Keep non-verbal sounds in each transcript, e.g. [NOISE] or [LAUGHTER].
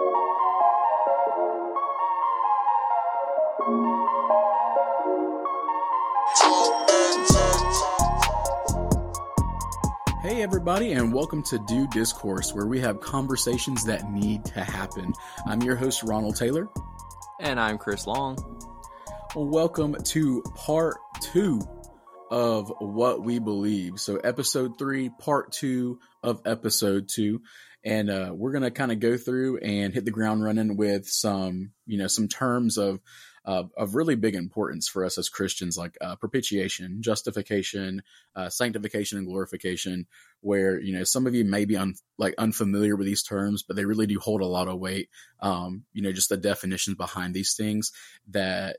Hey, everybody, and welcome to Due Discourse, where we have conversations that need to happen. I'm your host, Ronald Taylor. And I'm Chris Long. Welcome to part two of What We Believe. So, episode three, part two of episode two. And uh, we're going to kind of go through and hit the ground running with some, you know, some terms of uh, of really big importance for us as Christians, like uh, propitiation, justification, uh, sanctification, and glorification. Where you know some of you may be un- like unfamiliar with these terms, but they really do hold a lot of weight. Um, you know, just the definitions behind these things that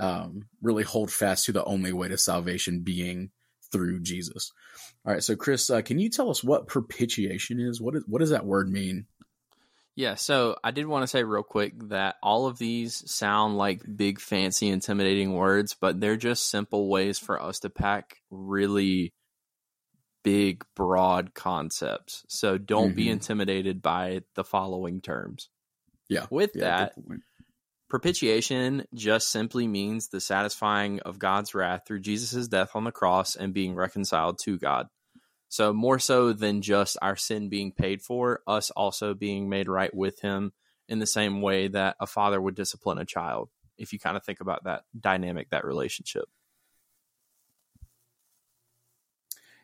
um, really hold fast to the only way to salvation being through Jesus. All right, so Chris, uh, can you tell us what propitiation is? What is what does that word mean? Yeah, so I did want to say real quick that all of these sound like big, fancy, intimidating words, but they're just simple ways for us to pack really big, broad concepts. So don't mm-hmm. be intimidated by the following terms. Yeah. With yeah, that, propitiation just simply means the satisfying of God's wrath through Jesus' death on the cross and being reconciled to God. So more so than just our sin being paid for, us also being made right with him in the same way that a father would discipline a child. If you kind of think about that dynamic, that relationship.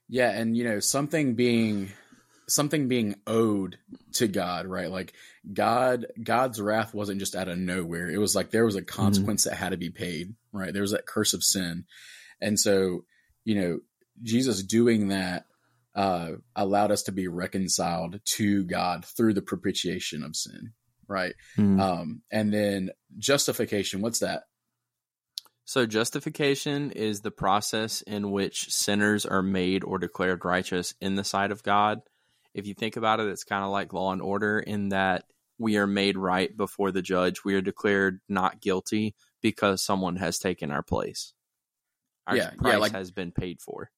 Yeah, and you know, something being something being owed to God, right? Like God God's wrath wasn't just out of nowhere. It was like there was a mm-hmm. consequence mm-hmm. that had to be paid, right? There was that curse of sin. And so, you know, Jesus doing that uh, allowed us to be reconciled to God through the propitiation of sin, right? Mm. Um, and then justification, what's that? So, justification is the process in which sinners are made or declared righteous in the sight of God. If you think about it, it's kind of like law and order in that we are made right before the judge. We are declared not guilty because someone has taken our place. Our yeah, price yeah, like, has been paid for.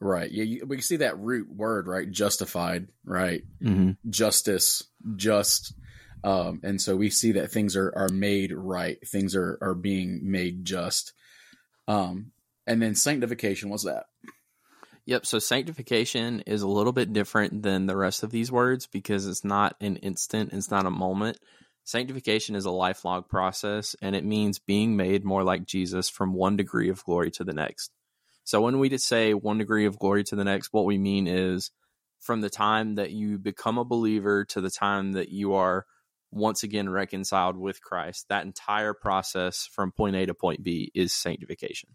Right. Yeah. You, we see that root word, right? Justified, right? Mm-hmm. Justice, just. Um, and so we see that things are, are made right. Things are, are being made just. Um, and then sanctification, what's that? Yep. So sanctification is a little bit different than the rest of these words because it's not an instant, it's not a moment. Sanctification is a lifelong process and it means being made more like Jesus from one degree of glory to the next. So when we just say one degree of glory to the next, what we mean is from the time that you become a believer to the time that you are once again reconciled with Christ, that entire process from point A to point B is sanctification.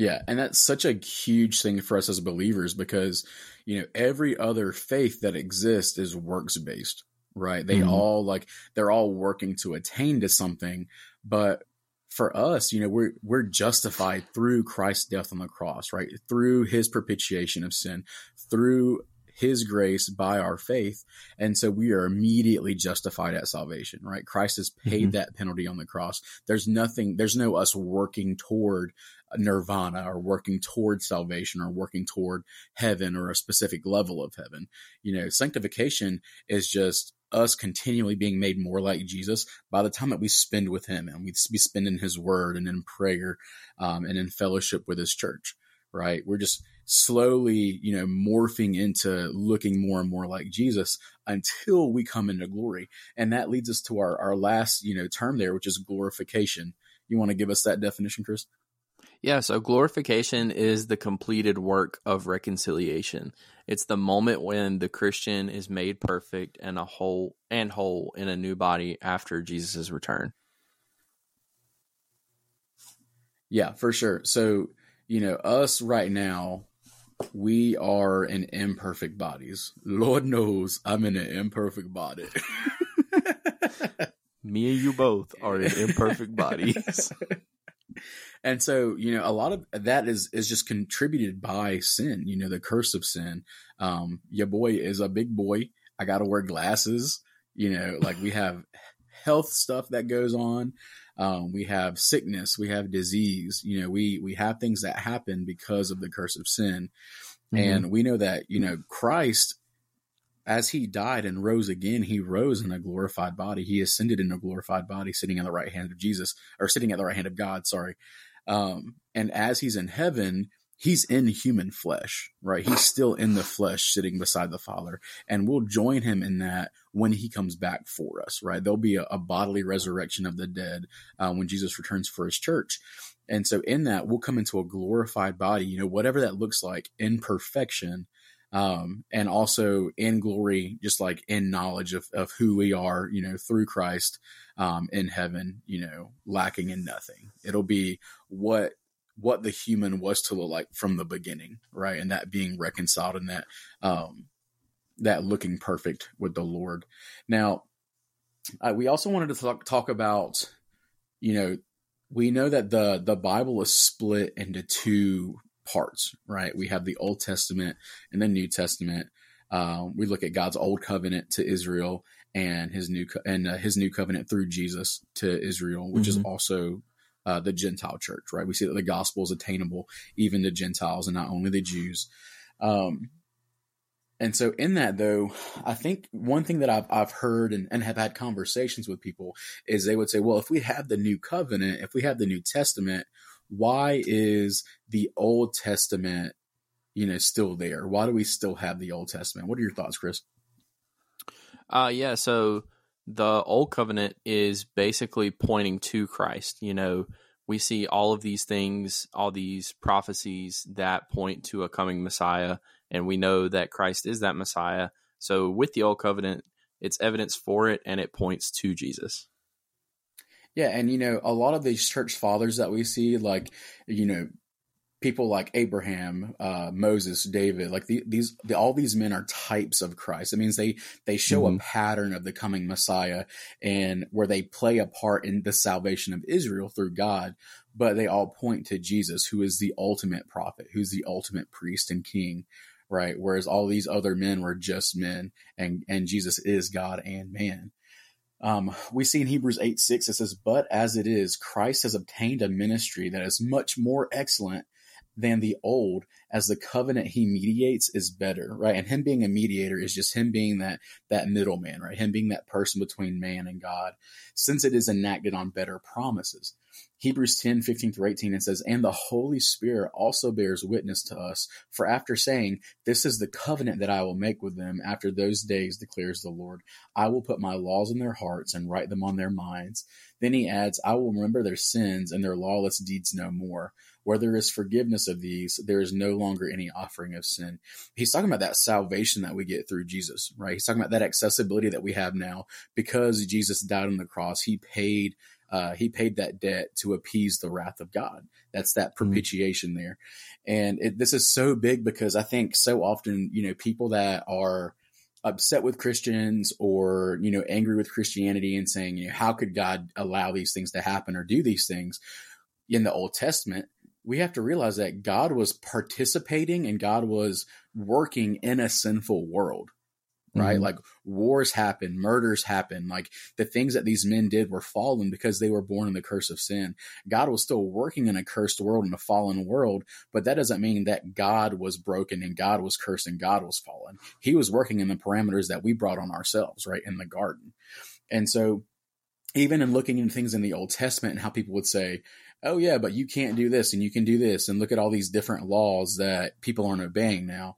Yeah, and that's such a huge thing for us as believers because you know every other faith that exists is works based, right? They mm-hmm. all like they're all working to attain to something, but for us, you know, we're we're justified through Christ's death on the cross, right? Through his propitiation of sin, through his grace by our faith. And so we are immediately justified at salvation, right? Christ has paid mm-hmm. that penalty on the cross. There's nothing, there's no us working toward nirvana or working toward salvation or working toward heaven or a specific level of heaven. You know, sanctification is just us continually being made more like Jesus by the time that we spend with Him and we, we spend in His Word and in prayer um, and in fellowship with His church, right? We're just slowly, you know, morphing into looking more and more like Jesus until we come into glory. And that leads us to our, our last, you know, term there, which is glorification. You want to give us that definition, Chris? Yeah, so glorification is the completed work of reconciliation. It's the moment when the Christian is made perfect and a whole and whole in a new body after Jesus' return. Yeah, for sure. So, you know, us right now, we are in imperfect bodies. Lord knows I'm in an imperfect body. [LAUGHS] Me and you both are in imperfect bodies. [LAUGHS] And so, you know, a lot of that is is just contributed by sin, you know, the curse of sin. Um, your boy is a big boy. I got to wear glasses, you know, like we have [LAUGHS] health stuff that goes on. Um, we have sickness, we have disease, you know, we we have things that happen because of the curse of sin. Mm-hmm. And we know that, you know, Christ as he died and rose again, he rose in a glorified body. He ascended in a glorified body, sitting in the right hand of Jesus, or sitting at the right hand of God. Sorry. Um, and as he's in heaven, he's in human flesh, right? He's still in the flesh sitting beside the Father. And we'll join him in that when he comes back for us, right? There'll be a, a bodily resurrection of the dead uh, when Jesus returns for his church. And so in that, we'll come into a glorified body, you know, whatever that looks like in perfection. Um, and also in glory, just like in knowledge of, of who we are, you know, through Christ, um, in heaven, you know, lacking in nothing. It'll be what what the human was to look like from the beginning, right? And that being reconciled and that um, that looking perfect with the Lord. Now, uh, we also wanted to talk, talk about, you know, we know that the the Bible is split into two parts, right? We have the Old Testament and the New Testament. Um, we look at God's old covenant to Israel and his new co- and uh, his new covenant through Jesus to Israel, which mm-hmm. is also uh, the Gentile church, right? We see that the gospel is attainable even to Gentiles and not only the Jews. Um, and so, in that, though, I think one thing that I've, I've heard and, and have had conversations with people is they would say, well, if we have the new covenant, if we have the New Testament, why is the Old Testament, you know, still there? Why do we still have the Old Testament? What are your thoughts, Chris? Uh, yeah. So, the old covenant is basically pointing to Christ. You know, we see all of these things, all these prophecies that point to a coming Messiah, and we know that Christ is that Messiah. So with the old covenant, it's evidence for it and it points to Jesus. Yeah, and you know, a lot of these church fathers that we see, like, you know, people like Abraham, uh, Moses, David, like the, these, the, all these men are types of Christ. It means they they show mm-hmm. a pattern of the coming Messiah, and where they play a part in the salvation of Israel through God. But they all point to Jesus, who is the ultimate prophet, who's the ultimate priest and king, right? Whereas all these other men were just men, and and Jesus is God and man. Um, we see in Hebrews 8 6, it says, But as it is, Christ has obtained a ministry that is much more excellent than the old as the covenant he mediates is better, right? And him being a mediator is just him being that that middleman, right? Him being that person between man and God, since it is enacted on better promises. Hebrews 10, 15 through 18, it says, And the Holy Spirit also bears witness to us, for after saying, This is the covenant that I will make with them after those days, declares the Lord, I will put my laws in their hearts and write them on their minds. Then he adds, I will remember their sins and their lawless deeds no more. Where there is forgiveness of these, there is no longer any offering of sin. He's talking about that salvation that we get through Jesus, right? He's talking about that accessibility that we have now because Jesus died on the cross. He paid uh, he paid that debt to appease the wrath of God. That's that hmm. propitiation mm. there. And it, this is so big because I think so often, you know, people that are upset with Christians or, you know, angry with Christianity and saying, you know, how could God allow these things to happen or do these things in the Old Testament? we have to realize that God was participating and God was working in a sinful world, right? Mm-hmm. Like wars happen, murders happen, like the things that these men did were fallen because they were born in the curse of sin. God was still working in a cursed world, in a fallen world, but that doesn't mean that God was broken and God was cursed and God was fallen. He was working in the parameters that we brought on ourselves, right? In the garden. And so, even in looking into things in the Old Testament and how people would say, oh yeah, but you can't do this and you can do this and look at all these different laws that people aren't obeying now.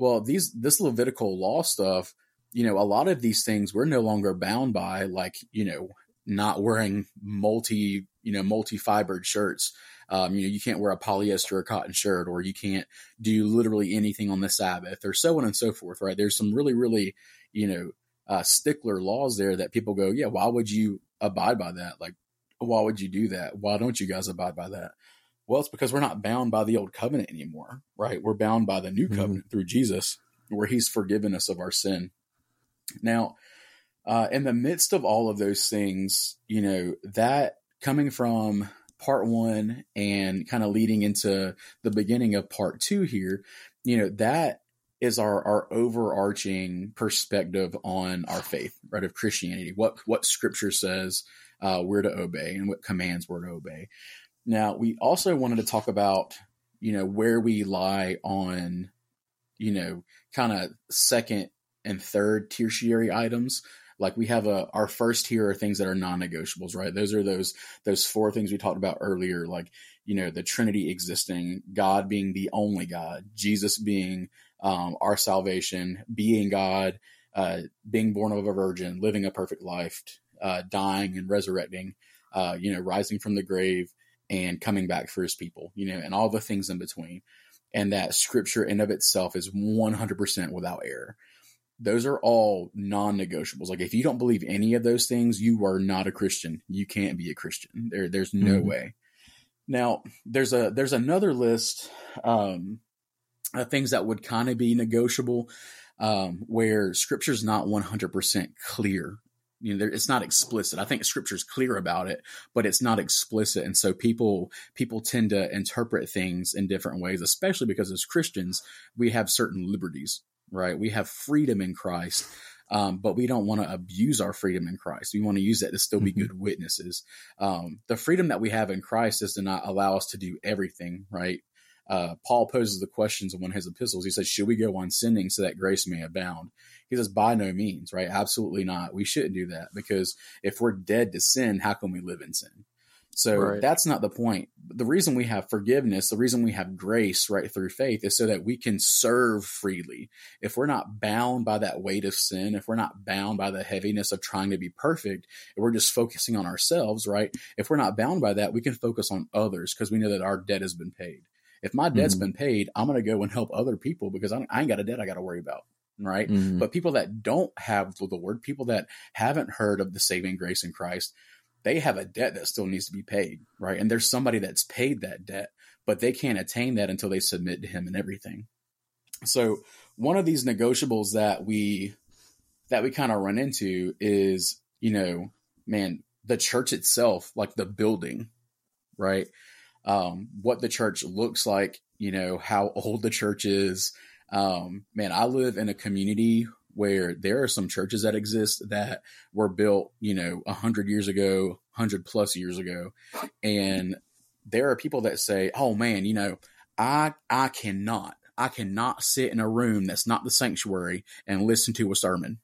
Well, these this Levitical law stuff, you know, a lot of these things we're no longer bound by, like you know, not wearing multi you know multi fibered shirts. Um, you know, you can't wear a polyester or cotton shirt, or you can't do literally anything on the Sabbath, or so on and so forth. Right? There's some really, really, you know, uh, stickler laws there that people go, yeah, why would you abide by that? Like, why would you do that? Why don't you guys abide by that? Well, it's because we're not bound by the old covenant anymore, right? We're bound by the new mm-hmm. covenant mm-hmm. through Jesus, where he's forgiven us of our sin. Now, uh, in the midst of all of those things, you know, that coming from part one and kind of leading into the beginning of part two here, you know, that is our, our overarching perspective on our faith, right? Of Christianity, what, what scripture says, uh, we're to obey and what commands we're to obey. Now, we also wanted to talk about, you know, where we lie on, you know, kind of second and third tertiary items. Like we have a our first tier are things that are non-negotiables, right? Those are those those four things we talked about earlier, like you know the Trinity existing, God being the only God, Jesus being um, our salvation, being God, uh, being born of a virgin, living a perfect life, uh, dying and resurrecting, uh, you know, rising from the grave and coming back for his people, you know, and all the things in between. And that scripture in of itself is 100% without error. Those are all non negotiables. Like if you don't believe any of those things, you are not a Christian. You can't be a Christian. There, there's no mm-hmm. way. Now there's a, there's another list, um, of things that would kind of be negotiable, um, where scripture's not 100% clear you know it's not explicit i think scripture's clear about it but it's not explicit and so people people tend to interpret things in different ways especially because as christians we have certain liberties right we have freedom in christ um, but we don't want to abuse our freedom in Christ. We want to use that to still be mm-hmm. good witnesses. Um, the freedom that we have in Christ is to not allow us to do everything, right? Uh, Paul poses the questions in one of his epistles. He says, Should we go on sinning so that grace may abound? He says, by no means, right? Absolutely not. We shouldn't do that because if we're dead to sin, how can we live in sin? So right. that's not the point. The reason we have forgiveness, the reason we have grace right through faith is so that we can serve freely. If we're not bound by that weight of sin, if we're not bound by the heaviness of trying to be perfect, if we're just focusing on ourselves, right? If we're not bound by that, we can focus on others because we know that our debt has been paid. If my debt's mm-hmm. been paid, I'm going to go and help other people because I ain't got a debt I got to worry about right? Mm-hmm. But people that don't have the word, people that haven't heard of the saving grace in Christ, they have a debt that still needs to be paid, right? And there's somebody that's paid that debt, but they can't attain that until they submit to him and everything. So one of these negotiables that we that we kind of run into is, you know, man, the church itself, like the building, right? Um, what the church looks like, you know, how old the church is, um, man, I live in a community where there are some churches that exist that were built, you know, a hundred years ago, hundred plus years ago, and there are people that say, "Oh man, you know, I I cannot, I cannot sit in a room that's not the sanctuary and listen to a sermon."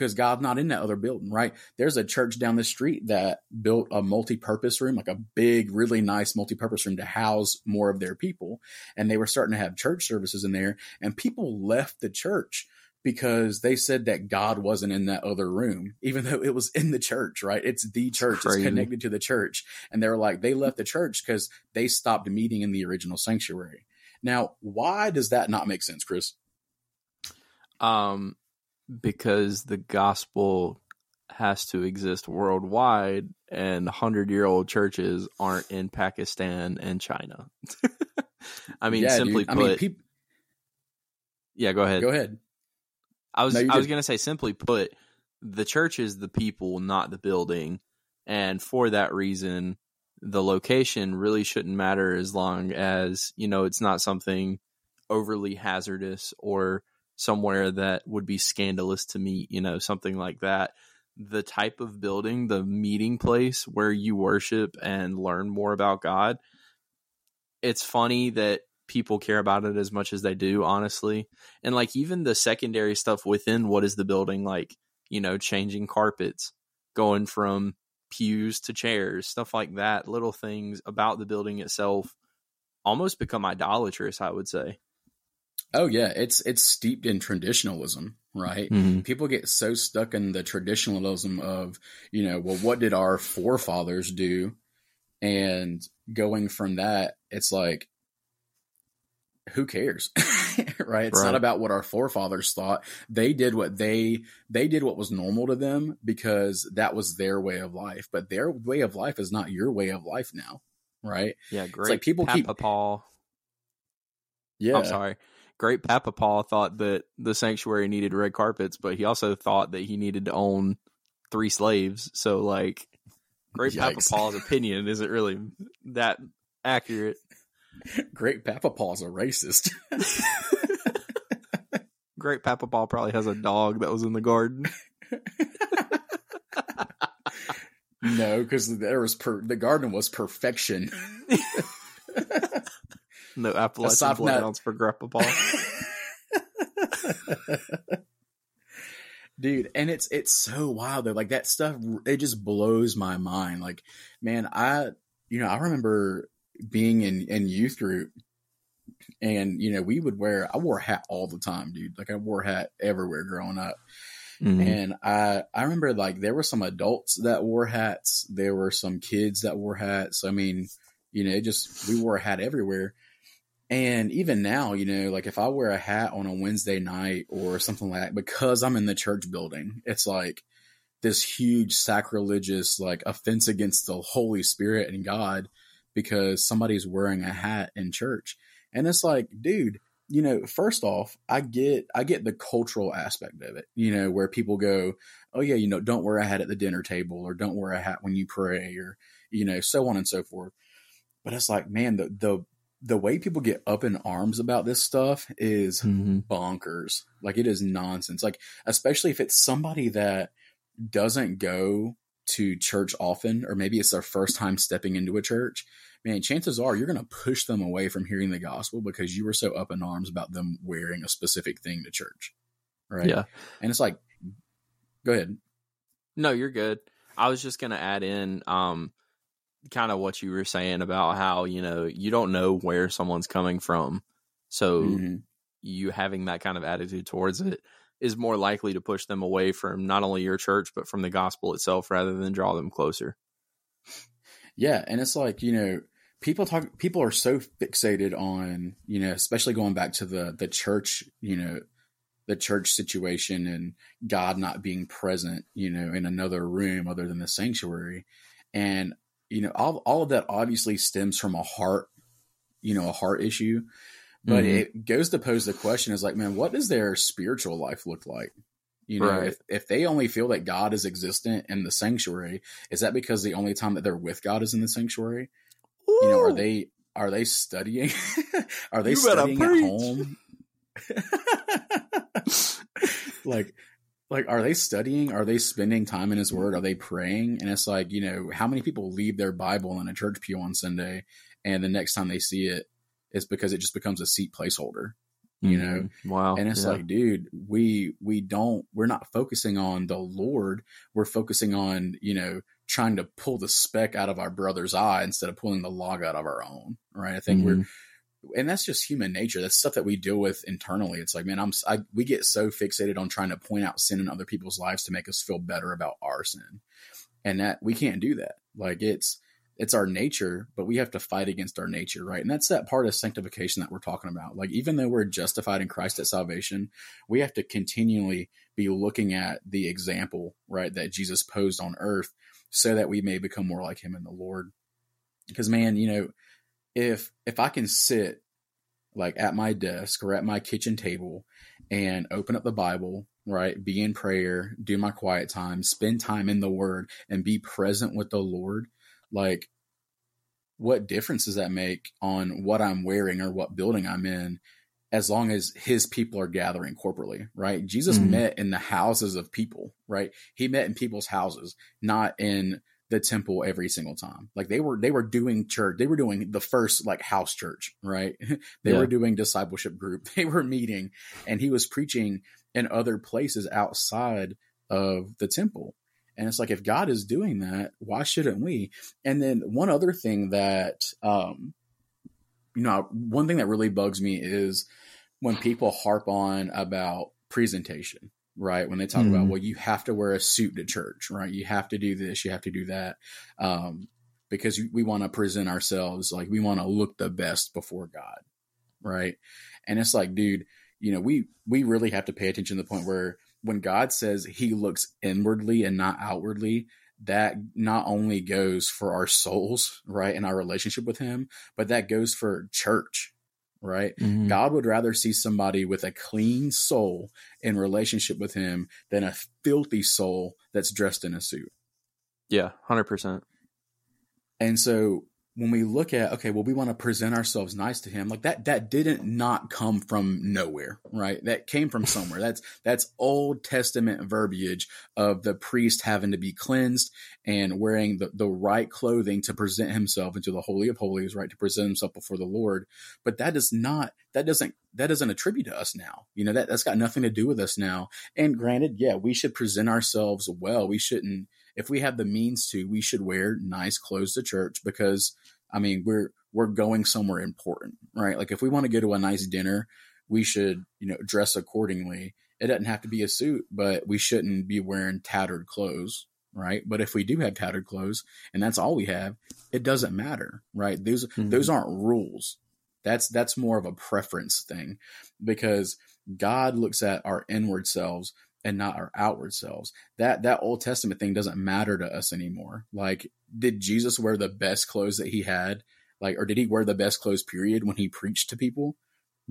Because God's not in that other building, right? There's a church down the street that built a multi-purpose room, like a big, really nice multi-purpose room to house more of their people. And they were starting to have church services in there and people left the church because they said that God wasn't in that other room, even though it was in the church, right? It's the church. Crazy. It's connected to the church. And they were like, they left the church because they stopped meeting in the original sanctuary. Now, why does that not make sense, Chris? Um, because the gospel has to exist worldwide and 100 year old churches aren't in Pakistan and China. [LAUGHS] I mean, yeah, simply dude. put. I mean, peop- yeah, go ahead. Go ahead. I was no, I was going to say simply put, the church is the people, not the building, and for that reason, the location really shouldn't matter as long as you know it's not something overly hazardous or somewhere that would be scandalous to meet, you know, something like that. The type of building, the meeting place where you worship and learn more about God. It's funny that people care about it as much as they do, honestly. And like even the secondary stuff within what is the building, like, you know, changing carpets, going from pews to chairs, stuff like that, little things about the building itself almost become idolatrous, I would say. Oh yeah, it's it's steeped in traditionalism, right? Mm-hmm. People get so stuck in the traditionalism of, you know, well what did our forefathers do? And going from that, it's like who cares? [LAUGHS] right? It's right. not about what our forefathers thought. They did what they they did what was normal to them because that was their way of life. But their way of life is not your way of life now, right? Yeah, great. It's like people Papa keep Paul. Yeah, I'm sorry great Papa Paul thought that the sanctuary needed red carpets, but he also thought that he needed to own three slaves. So like great Yikes. Papa Paul's opinion isn't really that accurate. [LAUGHS] Great Papa Paul's a racist. [LAUGHS] great Papa Paul probably has a dog that was in the garden. [LAUGHS] no, because there was per- the garden was perfection. No Appalachian bloodhounds for Grandpa Paul. [LAUGHS] dude and it's it's so wild though. Like that stuff it just blows my mind. Like man i you know i remember being in in youth group and you know we would wear i wore a hat all the time dude. Like i wore a hat everywhere growing up. Mm-hmm. and i i remember like there were some adults that wore hats. There were some kids that wore hats. I mean you know it just we wore a hat everywhere and even now, you know, like if I wear a hat on a Wednesday night or something like that, because I'm in the church building, it's like this huge sacrilegious, like offense against the Holy Spirit and God because somebody's wearing a hat in church. And it's like, dude, you know, first off, I get I get the cultural aspect of it, you know, where people go, Oh yeah, you know, don't wear a hat at the dinner table or don't wear a hat when you pray or, you know, so on and so forth. But it's like, man, the the the way people get up in arms about this stuff is mm-hmm. bonkers. Like it is nonsense. Like especially if it's somebody that doesn't go to church often, or maybe it's their first time stepping into a church. Man, chances are you're going to push them away from hearing the gospel because you were so up in arms about them wearing a specific thing to church. Right. Yeah. And it's like, go ahead. No, you're good. I was just going to add in, um, kind of what you were saying about how you know you don't know where someone's coming from. So mm-hmm. you having that kind of attitude towards it is more likely to push them away from not only your church but from the gospel itself rather than draw them closer. Yeah and it's like you know people talk people are so fixated on you know especially going back to the the church you know the church situation and god not being present you know in another room other than the sanctuary. And you know, all, all of that obviously stems from a heart, you know, a heart issue. But mm-hmm. it goes to pose the question is like, man, what does their spiritual life look like? You know, right. if, if they only feel that God is existent in the sanctuary, is that because the only time that they're with God is in the sanctuary? Ooh. You know, are they are they studying? [LAUGHS] are they studying at home? [LAUGHS] like like are they studying? Are they spending time in his word? Are they praying? And it's like you know how many people leave their bible in a church pew on sunday and the next time they see it it's because it just becomes a seat placeholder you mm-hmm. know wow. And it's yeah. like dude we we don't we're not focusing on the lord. We're focusing on you know trying to pull the speck out of our brother's eye instead of pulling the log out of our own right? I think mm-hmm. we're and that's just human nature. That's stuff that we deal with internally. It's like, man, I'm, I, we get so fixated on trying to point out sin in other people's lives to make us feel better about our sin. And that we can't do that. Like it's, it's our nature, but we have to fight against our nature, right? And that's that part of sanctification that we're talking about. Like, even though we're justified in Christ at salvation, we have to continually be looking at the example, right, that Jesus posed on earth so that we may become more like him in the Lord. Because, man, you know, if if I can sit like at my desk or at my kitchen table and open up the Bible, right, be in prayer, do my quiet time, spend time in the Word, and be present with the Lord, like what difference does that make on what I'm wearing or what building I'm in? As long as his people are gathering corporately, right? Jesus mm-hmm. met in the houses of people, right? He met in people's houses, not in the temple every single time. Like they were they were doing church. They were doing the first like house church, right? [LAUGHS] they yeah. were doing discipleship group. [LAUGHS] They were meeting and he was preaching in other places outside of the temple. And it's like if God is doing that, why shouldn't we? And then one other thing that um you know, one thing that really bugs me is when people harp on about presentation right? When they talk mm. about, mm-hmm. well, you have to wear a suit to church, right? You have to do this, you have to do that. Um, because we want to present ourselves like we want to look the best before God, right? And it's like, dude, you know, we we really have to pay attention to the point where when God says he looks inwardly and not outwardly, that not only goes for our souls, right, and our relationship with him, but that goes for church, right? Mm-hmm. God would rather see somebody with a clean soul in relationship with him than a filthy soul that's dressed in a suit. Yeah, 100%. And so when we look at okay well we want to present ourselves nice to him like that that didn't not come from nowhere right? That came from somewhere. That's that's old testament verbiage of the priest having to be cleansed and wearing the, the right clothing to present himself into the holy of holies right? To present himself before the lord. But that does not that doesn't that doesn't attribute to us now. You know that that's got nothing to do with us now. And granted yeah we should present ourselves well. We shouldn't if we have the means to, we should wear nice clothes to church because I mean, we're we're going somewhere important, right? Like if we want to go to a nice dinner, we should, you know, dress accordingly. It doesn't have to be a suit, but we shouldn't be wearing tattered clothes, right? But if we do have tattered clothes and that's all we have, it doesn't matter, right? Those mm-hmm. those aren't rules. That's that's more of a preference thing because God looks at our inward selves and not our outward selves. That that Old Testament thing doesn't matter to us anymore. Like, did Jesus wear the best clothes that he had? Like, or did he wear the best clothes period when he preached to people?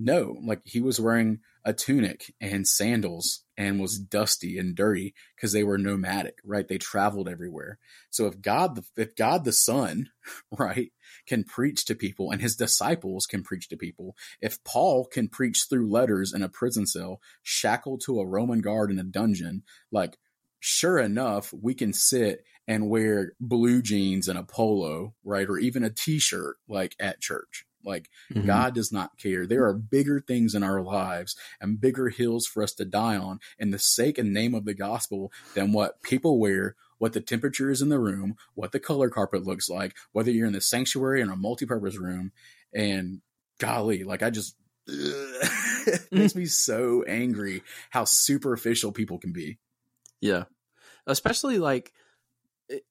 No, like he was wearing a tunic and sandals and was dusty and dirty because they were nomadic, right? They traveled everywhere. So if God, if God the Son, [LAUGHS] right, can preach to people and his disciples can preach to people, if Paul can preach through letters in a prison cell, shackled to a Roman guard in a dungeon, like sure enough, we can sit and wear blue jeans and a polo, right? Or even a t shirt like at church. Like mm-hmm. God does not care. There are bigger things in our lives and bigger hills for us to die on in the sake and name of the gospel than what people wear, what the temperature is in the room, what the color carpet looks like, whether you're in the sanctuary in a multi-purpose room. And golly, like I just it [LAUGHS] makes me so angry how superficial people can be. Yeah. Especially like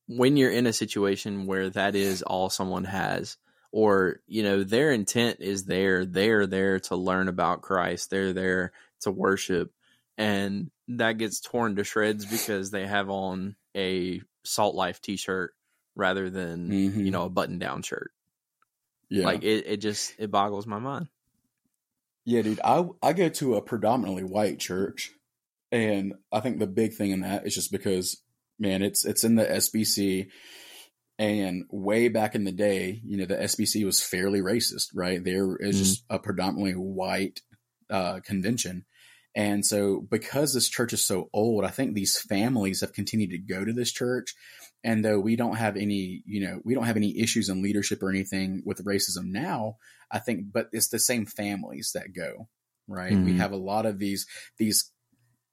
when you're in a situation where that is all someone has or you know their intent is there. They're there to learn about christ. They're there to worship. And that gets torn to shreds because they have on a salt life t-shirt rather than mm-hmm. you know a button down shirt. Yeah. Like it, it just it boggles my mind. Yeah dude i i go to a predominantly white church and i think the big thing in that is just because man it's it's in the sbc and way back in the day, you know, the SBC was fairly racist, right? There is mm-hmm. just a predominantly white uh, convention. And so, because this church is so old, I think these families have continued to go to this church. And though we don't have any, you know, we don't have any issues in leadership or anything with racism now, I think, but it's the same families that go, right? Mm-hmm. We have a lot of these, these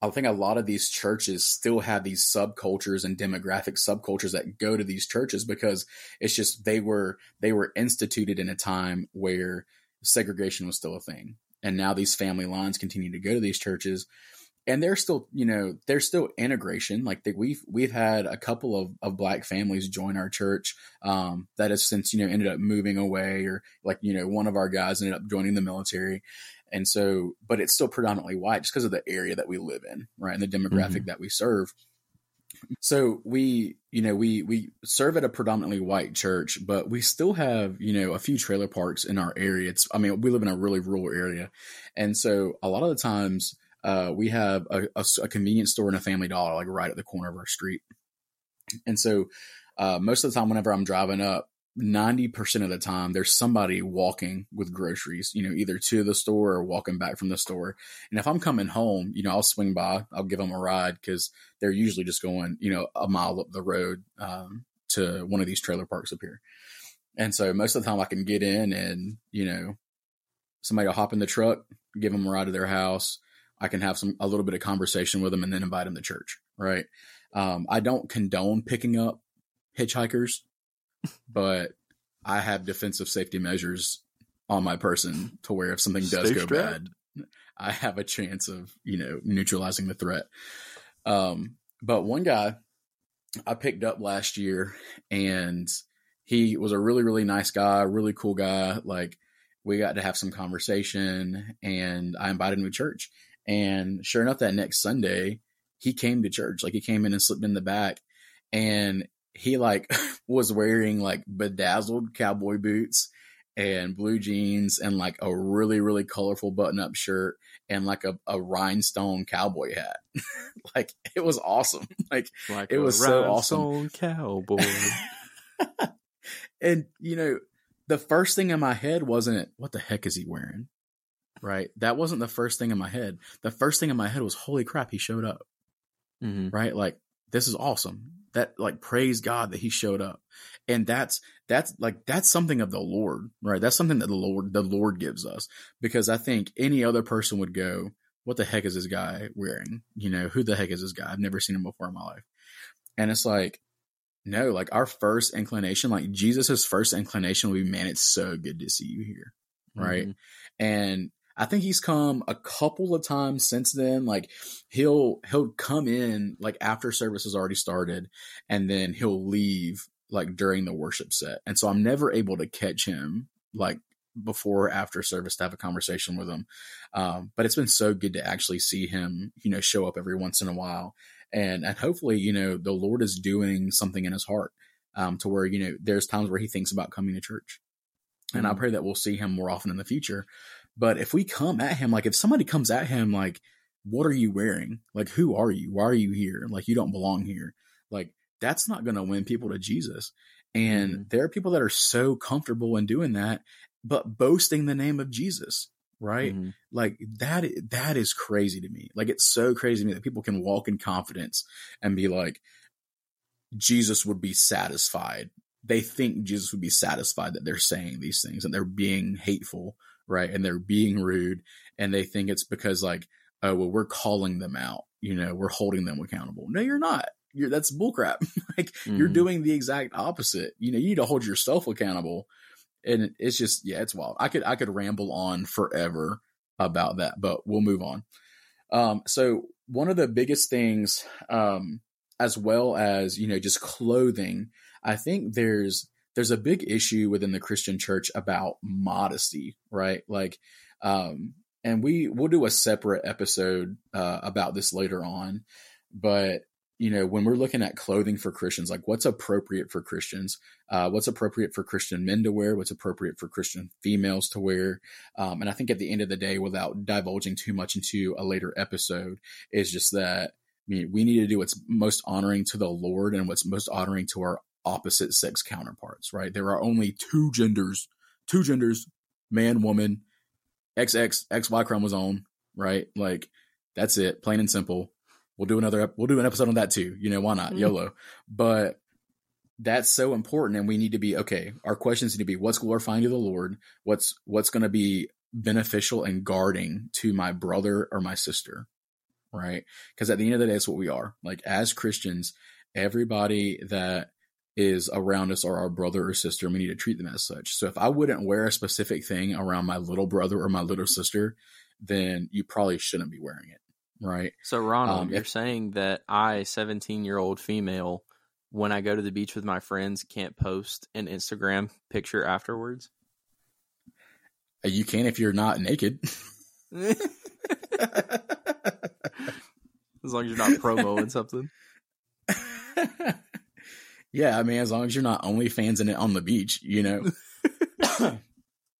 I think a lot of these churches still have these subcultures and demographic subcultures that go to these churches because it's just they were they were instituted in a time where segregation was still a thing. And now these family lines continue to go to these churches and they're still, you know, there's still integration. Like they, we've we've had a couple of, of black families join our church um, that has since you know ended up moving away, or like you know one of our guys ended up joining the military, and so, but it's still predominantly white just because of the area that we live in, right? And the demographic mm-hmm. that we serve. So we, you know, we we serve at a predominantly white church, but we still have, you know, a few trailer parks in our area. It's, I mean, we live in a really rural area, and so a lot of the times uh, we have a, a, a, convenience store and a Family Dollar like right at the corner of our street, and so uh, most of the time, whenever I'm driving up, 90% of the time there's somebody walking with groceries, you know, either to the store or walking back from the store. And if I'm coming home, you know, I'll swing by, I'll give them a ride because they're usually just going, you know, a mile up the road um, to one of these trailer parks up here. And so most of the time I can get in and, you know, somebody will hop in the truck, give them a ride to their house. I can have some, a little bit of conversation with them and then invite them to church. Right. Um, I don't condone picking up hitchhikers but I have defensive safety measures on my person to where if something does Stay go strapped. bad, I have a chance of, you know, neutralizing the threat. Um, but one guy I picked up last year and he was a really, really nice guy, really cool guy. Like we got to have some conversation and I invited him to church. And sure enough, that next Sunday, he came to church. Like he came in and slipped in the back and he like [LAUGHS] was wearing like bedazzled cowboy boots and blue jeans and like a really really colorful button up shirt and like a, a rhinestone cowboy hat [LAUGHS] like it was awesome [LAUGHS] like, like it was so awesome cowboy and you know the first thing in my head wasn't what the heck is he wearing? Right? That wasn't the first thing in my head. The first thing in my head was holy crap, he showed up. Mhm. Right? Like this is awesome. That like praise God that he showed up. And that's that's like that's something of the Lord, right? That's something that the Lord the Lord gives us because I think any other person would go, what the heck is this guy wearing? You know, who the heck is this guy? I've never seen him before in my life. And it's like no, like our first inclination, like Jesus's first inclination would be, man, it's so good to see you here. Right. Mhm. And I think he's come a couple of times since then. Like he'll, he'll come in like after service has already started and then he'll leave like during the worship set. And so I'm never able to catch him like before or after service to have a conversation with him. Um, but it's been so good to actually see him, you know, show up every once in a while and and hopefully you know the lord is doing something in his heart um to where you know there's times where he thinks about coming to church and i Mhm. pray that we'll see him more often in the future but if we come at him like if somebody comes at him like what are you wearing? Like who are you? Why are you here? Like you don't belong here. Like that's not going to win people to jesus. And Mhm. there are people that are so comfortable in doing that but boasting the name of jesus right? Mhm. like that that is crazy to me. Like it's so crazy to me that people can walk in confidence and be like jesus would be satisfied. They think jesus would be satisfied that they're saying these things and they're being hateful right and they're being rude and they think it's because like oh well we're calling them out you know we're holding them accountable. No you're not. You're you're bullcrap. [LAUGHS] Like you're Mhm. doing the exact opposite. You know you need to hold yourself accountable and it's just yeah it's wild. I could i could ramble on forever about that but we'll move on. Um so one of the biggest things um as well as you know just clothing i think there's there's a big issue within the christian church about modesty right? Like um and we we'll do a separate episode uh, about this later on. But you know when we're looking at clothing for christians like what's appropriate for christians? Uh, what's appropriate for christian men to wear? What's appropriate for christian females to wear? Um, and i think at the end of the day without divulging too much into a later episode is just that I mean, we need to do what's most honoring to the lord and what's most honoring to our opposite sex counterparts right? There are only two genders two genders man woman xx xy chromosome right? Like that's it plain and simple. We'll do another we'll do an episode on that too you know why not? Mhm. yolo. But that's so important and we need to be okay our questions need to be what's glorifying to the lord? What's what's going to be beneficial and guarding to my brother or my sister right? Because at the end of the day it's what we are. Like as christians everybody that is around us are our brother or sister and we need to treat them as such so if i wouldn't wear a specific thing around my little brother or my little sister then you probably shouldn't be wearing it right So Ronald, Um, you're if- saying that I, 17 year old female, when I go to the beach with my friends, can't post an Instagram picture afterwards? Uh, you can if you're not naked [LAUGHS] [LAUGHS] as long as you're not promoing something. [LAUGHS] yeah, I mean, as long as you're not only fans in it on the beach, you know.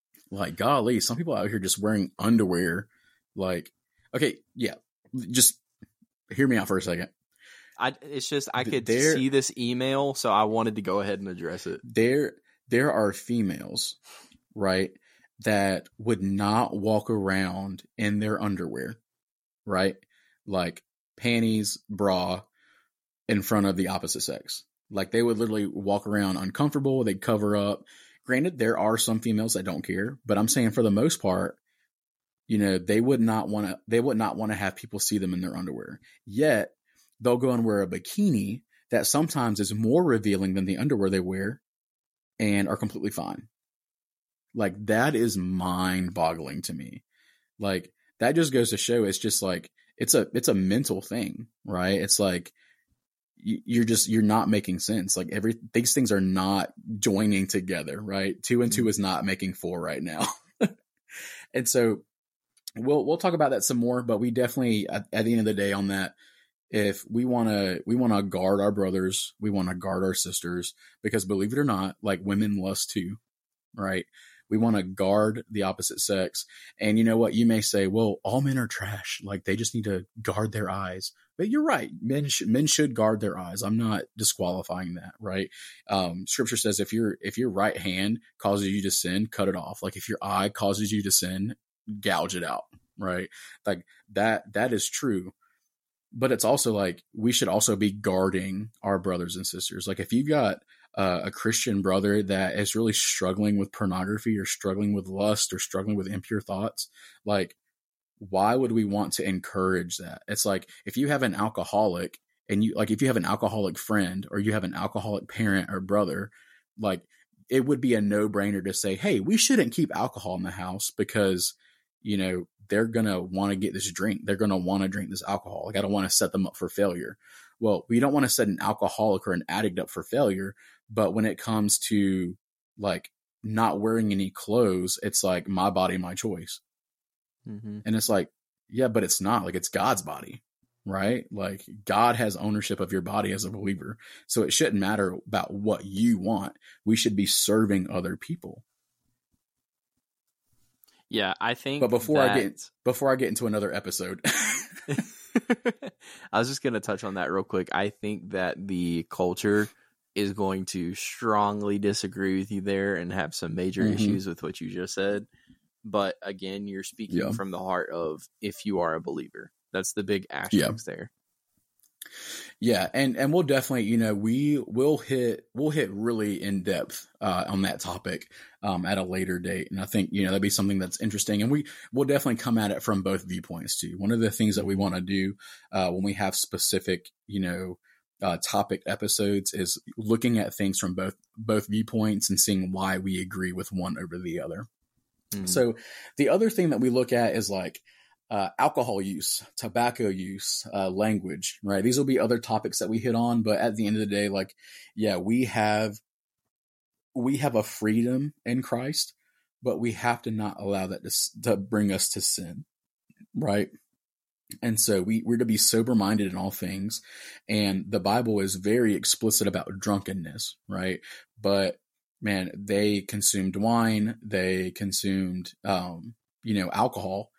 [LAUGHS] like, golly, some people out here just wearing underwear. Like, okay, yeah, just hear me out for a second. I it's just I could there- see this email, so I wanted to go ahead and address it. There, there are females, right, that would not walk around in their underwear, right, like panties, bra, in front of the opposite sex. Like they would literally walk around uncomfortable. They'd cover up. Granted, there are some females that don't care, but I'm saying for the most part, you know, they would not want to. They would not want to have people see them in their underwear. Yet they'll go and wear a bikini that sometimes is more revealing than the underwear they wear, and are completely fine. Like that is mind boggling to me. Like that just goes to show it's just like it's a it's a mental thing, right? It's like you're just you're not making sense. Like every these things are not joining together, right? Two and two mm-hmm. is not making four right now, [LAUGHS] and so we'll we'll talk about that some more. But we definitely at, at the end of the day on that, if we want to we want to guard our brothers, we want to guard our sisters because believe it or not, like women lust too, right? We want to guard the opposite sex. And you know what? You may say, well, all men are trash. Like they just need to guard their eyes. But you're right. Men should, men should guard their eyes. I'm not disqualifying that, right? Um, scripture says if your, if your right hand causes you to sin, cut it off. Like if your eye causes you to sin, gouge it out, right? Like that, that is true but it's also like we should also be guarding our brothers and sisters. Like if you've got uh, a Christian brother that is really struggling with pornography or struggling with lust or struggling with impure thoughts, like why would we want to encourage that? It's like if you have an alcoholic and you like if you have an alcoholic friend or you have an alcoholic parent or brother, like it would be a no-brainer to say, "Hey, we shouldn't keep alcohol in the house because you know, they're going to want to get this drink. They're going to want to drink this alcohol. Like, I don't want to set them up for failure. Well, we don't want to set an alcoholic or an addict up for failure. But when it comes to like not wearing any clothes, it's like my body, my choice. Mm-hmm. And it's like, yeah, but it's not like it's God's body, right? Like God has ownership of your body as a believer. So it shouldn't matter about what you want. We should be serving other people. Yeah, I think. But before that... I get before I get into another episode, [LAUGHS] [LAUGHS] I was just going to touch on that real quick. I think that the culture is going to strongly disagree with you there and have some major mm-hmm. issues with what you just said. But again, you're speaking yeah. from the heart of if you are a believer. That's the big asterisk yeah. there. Yeah, and and we'll definitely, you know, we will hit we'll hit really in depth uh, on that topic um, at a later date, and I think you know that'd be something that's interesting, and we will definitely come at it from both viewpoints too. One of the things that we want to do uh, when we have specific, you know, uh, topic episodes is looking at things from both both viewpoints and seeing why we agree with one over the other. Mm-hmm. So the other thing that we look at is like uh, alcohol use, tobacco use, uh, language, right? These will be other topics that we hit on, but at the end of the day, like, yeah, we have, we have a freedom in Christ, but we have to not allow that to, to bring us to sin, right? And so we, we're to be sober minded in all things. And the Bible is very explicit about drunkenness, right? But man, they consumed wine, they consumed, um, you know, alcohol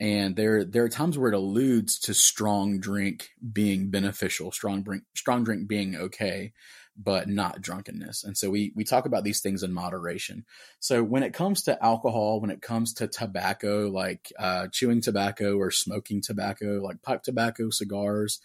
and there there are times where it alludes to strong drink being beneficial, strong drink strong drink being okay, but not drunkenness. And so we we talk about these things in moderation. So when it comes to alcohol, when it comes to tobacco, like uh, chewing tobacco or smoking tobacco, like pipe tobacco, cigars,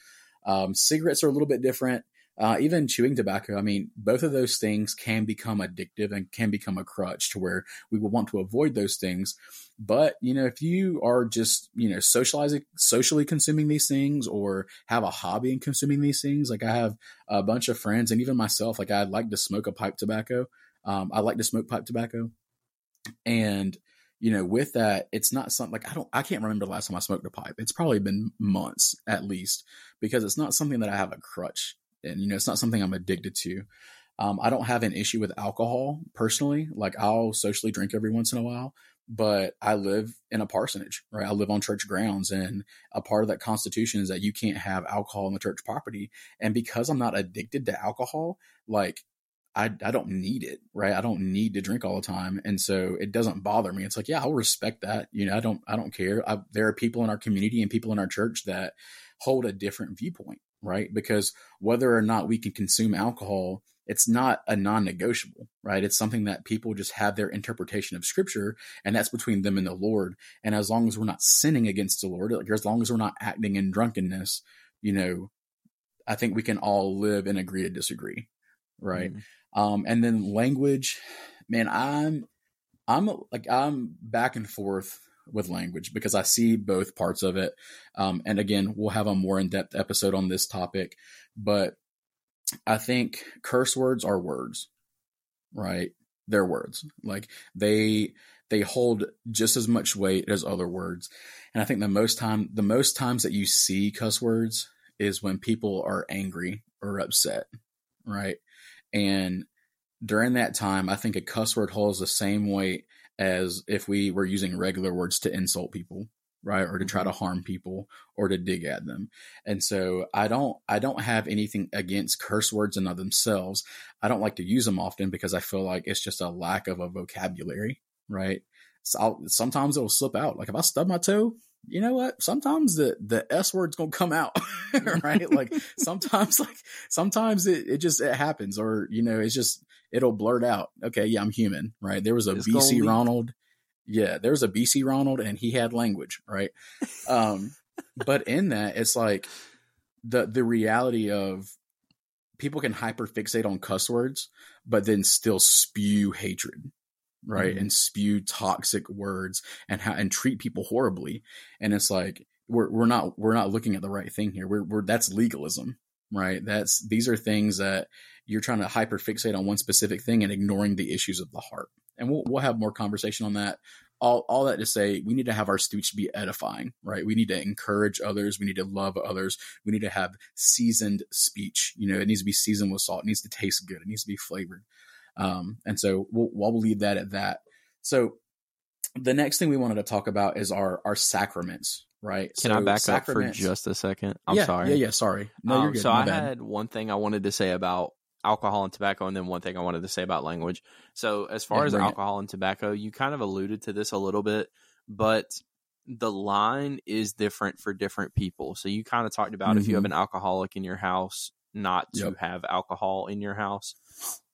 um, cigarettes are a little bit different. Uh, even chewing tobacco, I mean, both of those things can become addictive and can become a crutch to where we will want to avoid those things. But, you know, if you are just, you know, socializing, socially consuming these things or have a hobby in consuming these things, like I have a bunch of friends and even myself, like I'd like to smoke a pipe tobacco. Um, I like to smoke pipe tobacco. And, you know, with that, it's not something like I don't, I can't remember the last time I smoked a pipe. It's probably been months at least because it's not something that I have a crutch and you know it's not something i'm addicted to um, i don't have an issue with alcohol personally like i'll socially drink every once in a while but i live in a parsonage right i live on church grounds and a part of that constitution is that you can't have alcohol on the church property and because i'm not addicted to alcohol like I, I don't need it, right? I don't need to drink all the time. And so it doesn't bother me. It's like, yeah, I'll respect that. You know, I don't, I don't care. I, there are people in our community and people in our church that hold a different viewpoint right? Because whether or not we can consume alcohol, it's not a non-negotiable, right? It's something that people just have their interpretation of scripture and that's between them and the Lord. And as long as we're not sinning against the Lord, like as long as we're not acting in drunkenness, you know, I think we can all live and agree to disagree, right? Mm-hmm. Um, and then language, man, I'm, I'm like, I'm back and forth with language because I see both parts of it. Um, and again, we'll have a more in depth episode on this topic, but I think curse words are words, right? They're words. Like they, they hold just as much weight as other words. And I think the most time, the most times that you see cuss words is when people are angry or upset, right? And during that time, I think a cuss word holds the same weight as if we were using regular words to insult people right or to try to mm-hmm. harm people or to dig at them and so i don't i don't have anything against curse words in of themselves i don't like to use them often because i feel like it's just a lack of a vocabulary right? So I'll, sometimes it'll slip out. Like if I stub my toe, you know what? Sometimes the the S word's gonna come out, [LAUGHS] right? like [LAUGHS] sometimes, like sometimes it, it just it happens, or you know, it's just it'll blurt out. Okay, yeah, I'm human, right? There was a it's BC Ronald, yeah, there was a BC Ronald, and he had language, right? Um, but [LAUGHS] in that, it's like the the reality of people can hyper fixate on cuss words, but then still spew hatred, right? Mm-hmm. And spew toxic words and and treat people horribly. And it's like we're we're not we're not looking at the right thing here. We're we're that's legalism, right? That's these are things that you're trying to hyper fixate on one specific thing and ignoring the issues of the heart. And we'll we'll have more conversation on that all, all that to say, we need to have our speech be edifying, right? We need to encourage others. We need to love others. We need to have seasoned speech. You know, it needs to be seasoned with salt. It needs to taste good. It needs to be flavored. Um, and so we'll, we'll leave that at that. So the next thing we wanted to talk about is our, our sacraments, right? Can so I back up for just a second? I'm yeah, sorry. Yeah, yeah, sorry. No, um, you're good. So My I bad. had one thing I wanted to say about alcohol and tobacco, and then one thing I wanted to say about language. So, as far yeah, as alcohol it. and tobacco, you kind of alluded to this a little bit, but the line is different for different people. So, you kind of talked about mm-hmm. if you have mm-hmm. an alcoholic in your house, not to yep. have alcohol in your house.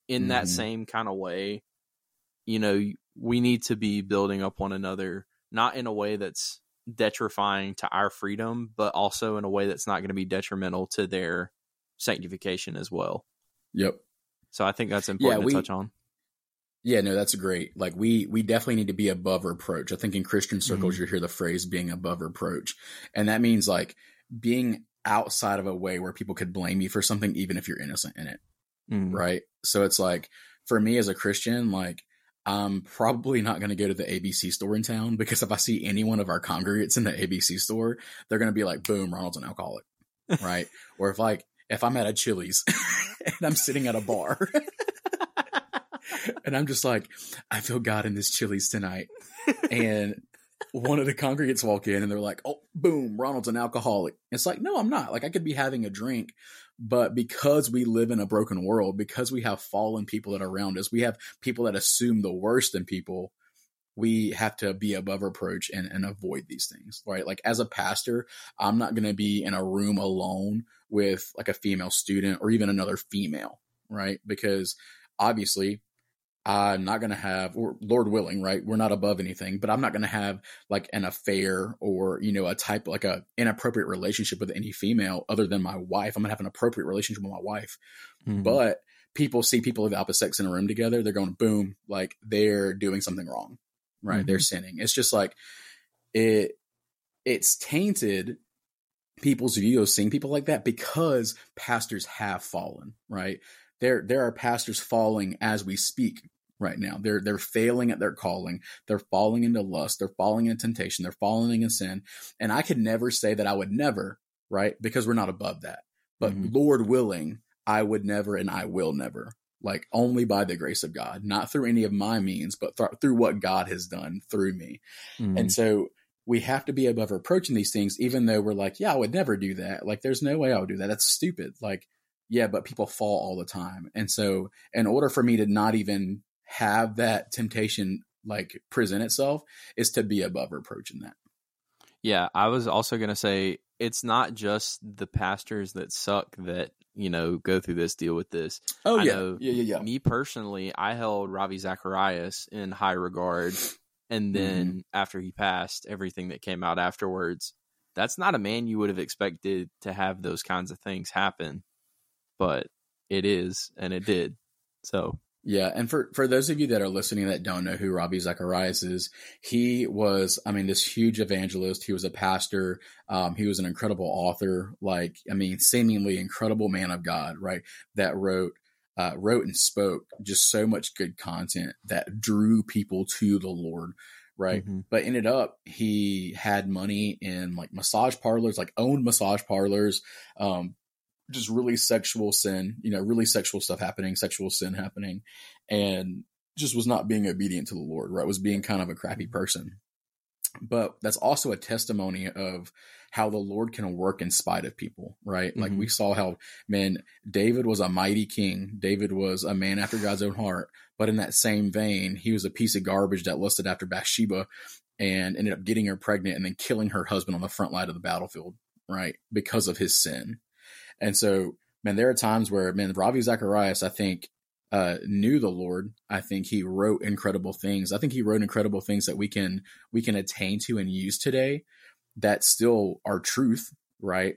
In mm-hmm. that same kind of way, you know, we need to be building up one another, not in a way that's detrifying to our freedom, but also in a way that's not going to be detrimental to their sanctification as well. Yep. So I think that's important yeah, we, to touch on. Yeah, no, that's great. Like we we definitely need to be above reproach. I think in Christian circles mm-hmm. you hear the phrase being above reproach. And that means like being outside of a way where people could blame you for something even if you're innocent in it. Mm-hmm. Right? So it's like for me as a Christian, like I'm probably not going to go to the ABC store in town because if I see any one of our congregates in the ABC store, they're going to be like, boom, Ronald's an alcoholic. right. [LAUGHS] or if like, if I'm at a Chili's [LAUGHS] and I'm sitting at a bar [LAUGHS] and I'm just like, I feel God in this Chili's tonight. And one of the congregates walk in and they're like, oh, boom, Ronald's an alcoholic. It's like, no, I'm not. Like, I could be having a drink, but because we live in a broken world, because we have fallen people that are around us, we have people that assume the worst in people we have to be above reproach and, and avoid these things, right? Like as a pastor, I'm not going to be in a room alone with like a female student or even another female, right? Because obviously I'm not going to have, or Lord willing, right? We're not above anything, but I'm not going to have like an affair or, you know, a type like a inappropriate relationship with any female other than my wife. I'm going to have an appropriate relationship with my wife. Mm-hmm. But people see people of the opposite sex in a room together, they're going, boom, like they're doing something wrong, right? Mm-hmm. They're sinning. It's just like it it's tainted people's view of seeing people like that because pastors have fallen, right? There there are pastors falling as we speak right now. They're they're failing at their calling. They're falling into lust. They're falling into temptation. They're falling in sin. And I could never say that I would never, right? Because we're not above that. But mm-hmm. Lord willing, I would never and I will never like only by the grace of God, not through any of my means, but th- through what God has done through me. Mm-hmm. And so we have to be above approaching these things, even though we're like, yeah, I would never do that. Like, there's no way I would do that. That's stupid. Like, yeah, but people fall all the time. And so, in order for me to not even have that temptation like present itself, is to be above reproaching that. Yeah, I was also going to say it's not just the pastors that suck that you know, go through this, deal with this. Oh I yeah, yeah, yeah, yeah. Me personally, I held Ravi Zacharias in high regard, and then mm-hmm. after he passed, everything that came out afterwards. That's not a man you would have expected to have those kinds of things happen, but it is, and it did. So yeah, and for for those of you that are listening that don't know who Ravi Zacharias is, he was, I mean, this huge evangelist. He was a pastor. Um, he was an incredible author. Like, I mean, seemingly incredible man of God, right? That wrote uh, wrote and spoke just so much good content that drew people to the Lord, right? Mm-hmm. But ended up he had money in like massage parlors, like owned massage parlors, um, just really sexual sin, you know, really sexual stuff happening, sexual sin happening, and just was not being obedient to the Lord, right? Was being kind of a crappy person. But that's also a testimony of how the Lord can work in spite of people, right? Like Mhm. we saw how, man, David was a mighty king. David was a man after God's own heart. But in that same vein, he was a piece of garbage that lusted after Bathsheba and ended up getting her pregnant and then killing her husband on the front line of the battlefield, right? Because of his sin. And so, man, there are times where, man, Ravi Zacharias, I think, uh, knew the Lord. I think he wrote incredible things. I think he wrote incredible things that we can we can attain to and use today that still are truth, right?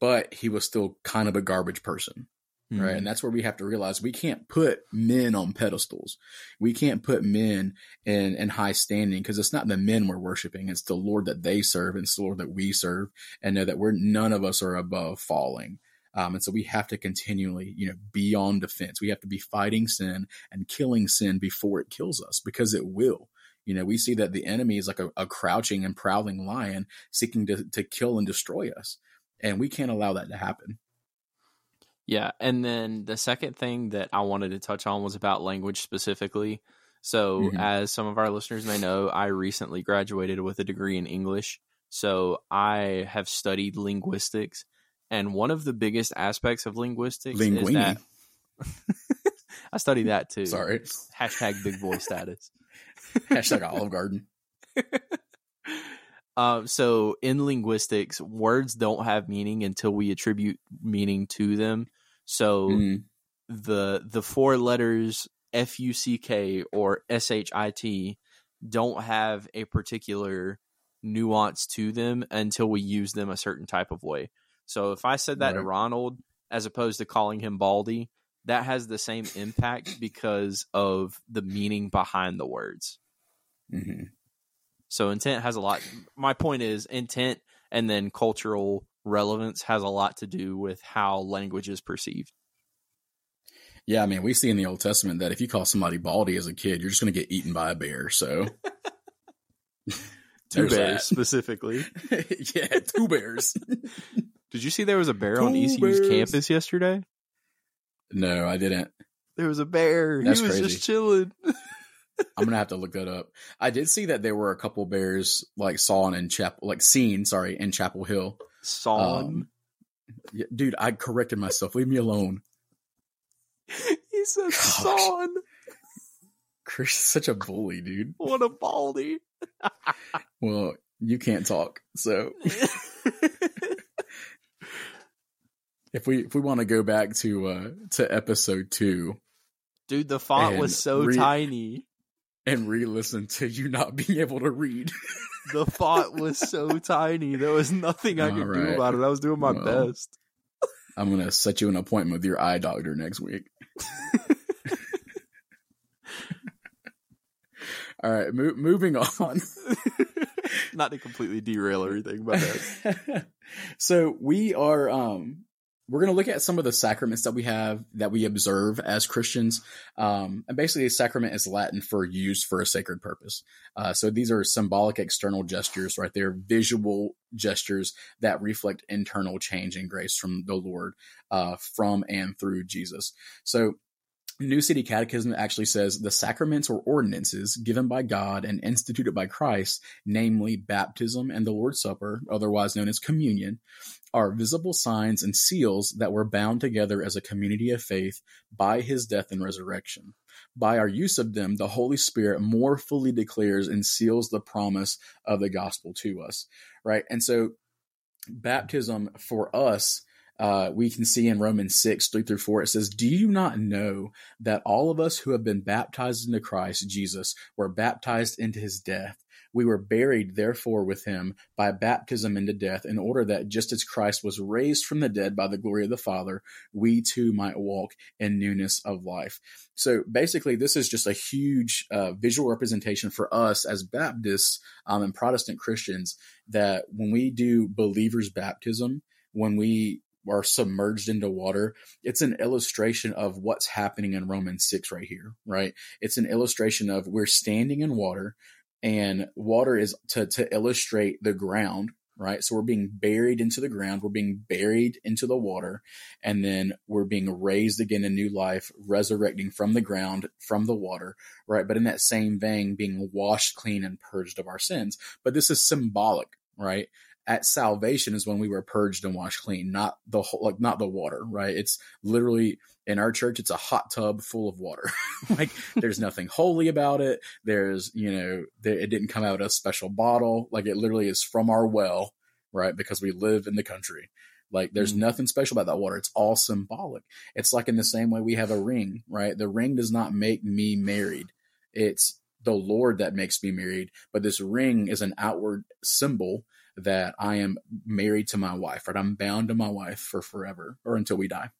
But he was still kind of a garbage person, right? And that's where we have to realize we can't put men on pedestals. We can't put men in in high standing because it's not the men we're worshiping; it's the Lord that they serve, and it's the Lord that we serve, and know that we're none of us are above falling. Um, and so we have to continually, you know, be on defense. We have to be fighting sin and killing sin before it kills us because it will. You know, we see that the enemy is like a, a crouching and prowling lion seeking to, to kill and destroy us. And we can't allow that to happen. Yeah, and then the second thing that I wanted to touch on was about language specifically. So, Mhm. as some of our listeners may know, I recently graduated with a degree in English. So, I have studied linguistics, and one of the biggest aspects of linguistics is that [LAUGHS] I study that too. Sorry. Hashtag big boy status. Hashtag Olive Garden. [LAUGHS] Um, so in linguistics, words don't have meaning until we attribute meaning to them. So Mhm. the the four letters F U C K or S H I T don't have a particular nuance to them until we use them a certain type of way. So if I said that to Ronald as opposed to calling him Baldy, that has the same impact because of the meaning behind the words. Mhm. So intent has a lot. My point is intent and then cultural relevance has a lot to do with how language is perceived. Yeah, I mean, we see in the Old Testament that if you call somebody baldy as a kid, you're just going to get eaten by a bear. So, [LAUGHS] Two bears specifically. [LAUGHS] yeah, two bears. [LAUGHS] Did you see there was a bear on ECU's bears. campus yesterday? no, I didn't. There was a bear. That's he was crazy. just chilling. I'm gonna have to look that up. I did see that there were a couple bears like sawn in Chapel, like seen, sorry, in Chapel Hill. Sawn. Um, Yeah, dude, I corrected myself. Leave me alone. he said gosh. sawn. Chris is such a bully, dude. What a baldy. Well, you can't talk, so [LAUGHS] if we if we want to go back to uh to episode two Dude, the font was so re- tiny. And re-listen to you not [LAUGHS] being able to read, The font was so tiny. There was nothing I could do about it. I was doing my Well. best. I'm gonna set you an appointment with your eye doctor next week. [LAUGHS] All right, mo- moving on. [LAUGHS] Not to completely derail everything, but so we are um we're going to look at some of the sacraments that we have that we observe as Christians. Um, and basically, a sacrament is Latin for used for a sacred purpose. Uh, so these are symbolic external gestures, right? They're visual gestures that reflect internal change and grace from the Lord, uh, from and through Jesus. So New City Catechism actually says the sacraments or ordinances given by God and instituted by Christ, namely baptism and the Lord's Supper, otherwise known as communion, are visible signs and seals that were bound together as a community of faith by his death and resurrection. By our use of them, the Holy Spirit more fully declares and seals the promise of the gospel to us, right? And so baptism for us uh, we can see in Romans 6, 3 through 4, it says, Do you not know that all of us who have been baptized into Christ Jesus were baptized into his death? We were buried, therefore, with him by baptism into death, in order that just as Christ was raised from the dead by the glory of the Father, we too might walk in newness of life. So basically, this is just a huge uh, visual representation for us as Baptists um, and Protestant Christians that when we do believers' baptism, when we are submerged into water, it's an illustration of what's happening in Romans 6 right here, right? It's an illustration of we're standing in water and water is to, to illustrate the ground, right? So we're being buried into the ground, we're being buried into the water, and then we're being raised again in new life, resurrecting from the ground, from the water, right? But in that same vein, being washed clean and purged of our sins. But this is symbolic, right? At salvation is when we were purged and washed clean, not the whole, like not the water, right? It's literally in our church, it's a hot tub full of water. [LAUGHS] like there's nothing holy about it. There's, you know, there, it didn't come out of a special bottle. Like it literally is from our well, right? Because we live in the country. Like there's mm nothing special about that water. It's all symbolic. It's like in the same way we have a ring, right? The ring does not make me married. It's the Lord that makes me married, but this ring is an outward symbol that I am married to my wife, right? I'm bound to my wife for forever or until we die.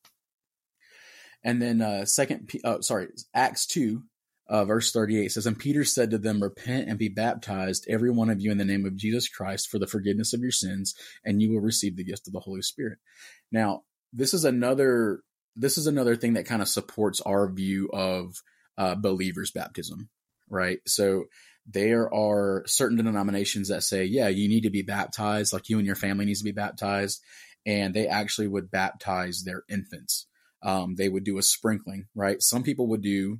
And then uh second uh, sorry, Acts 2 uh, verse 38 says, And Peter said to them, Repent and be baptized, every one of you, in the name of Jesus Christ for the forgiveness of your sins, and you will receive the gift of the Holy Spirit. Now, this is another this is another thing that kind of supports our view of uh, believers' baptism, right? So there are certain denominations that say, yeah, you need to be baptized, like you and your family needs to be baptized, and they actually would baptize their infants. Um, they would do a sprinkling, right? Some people would do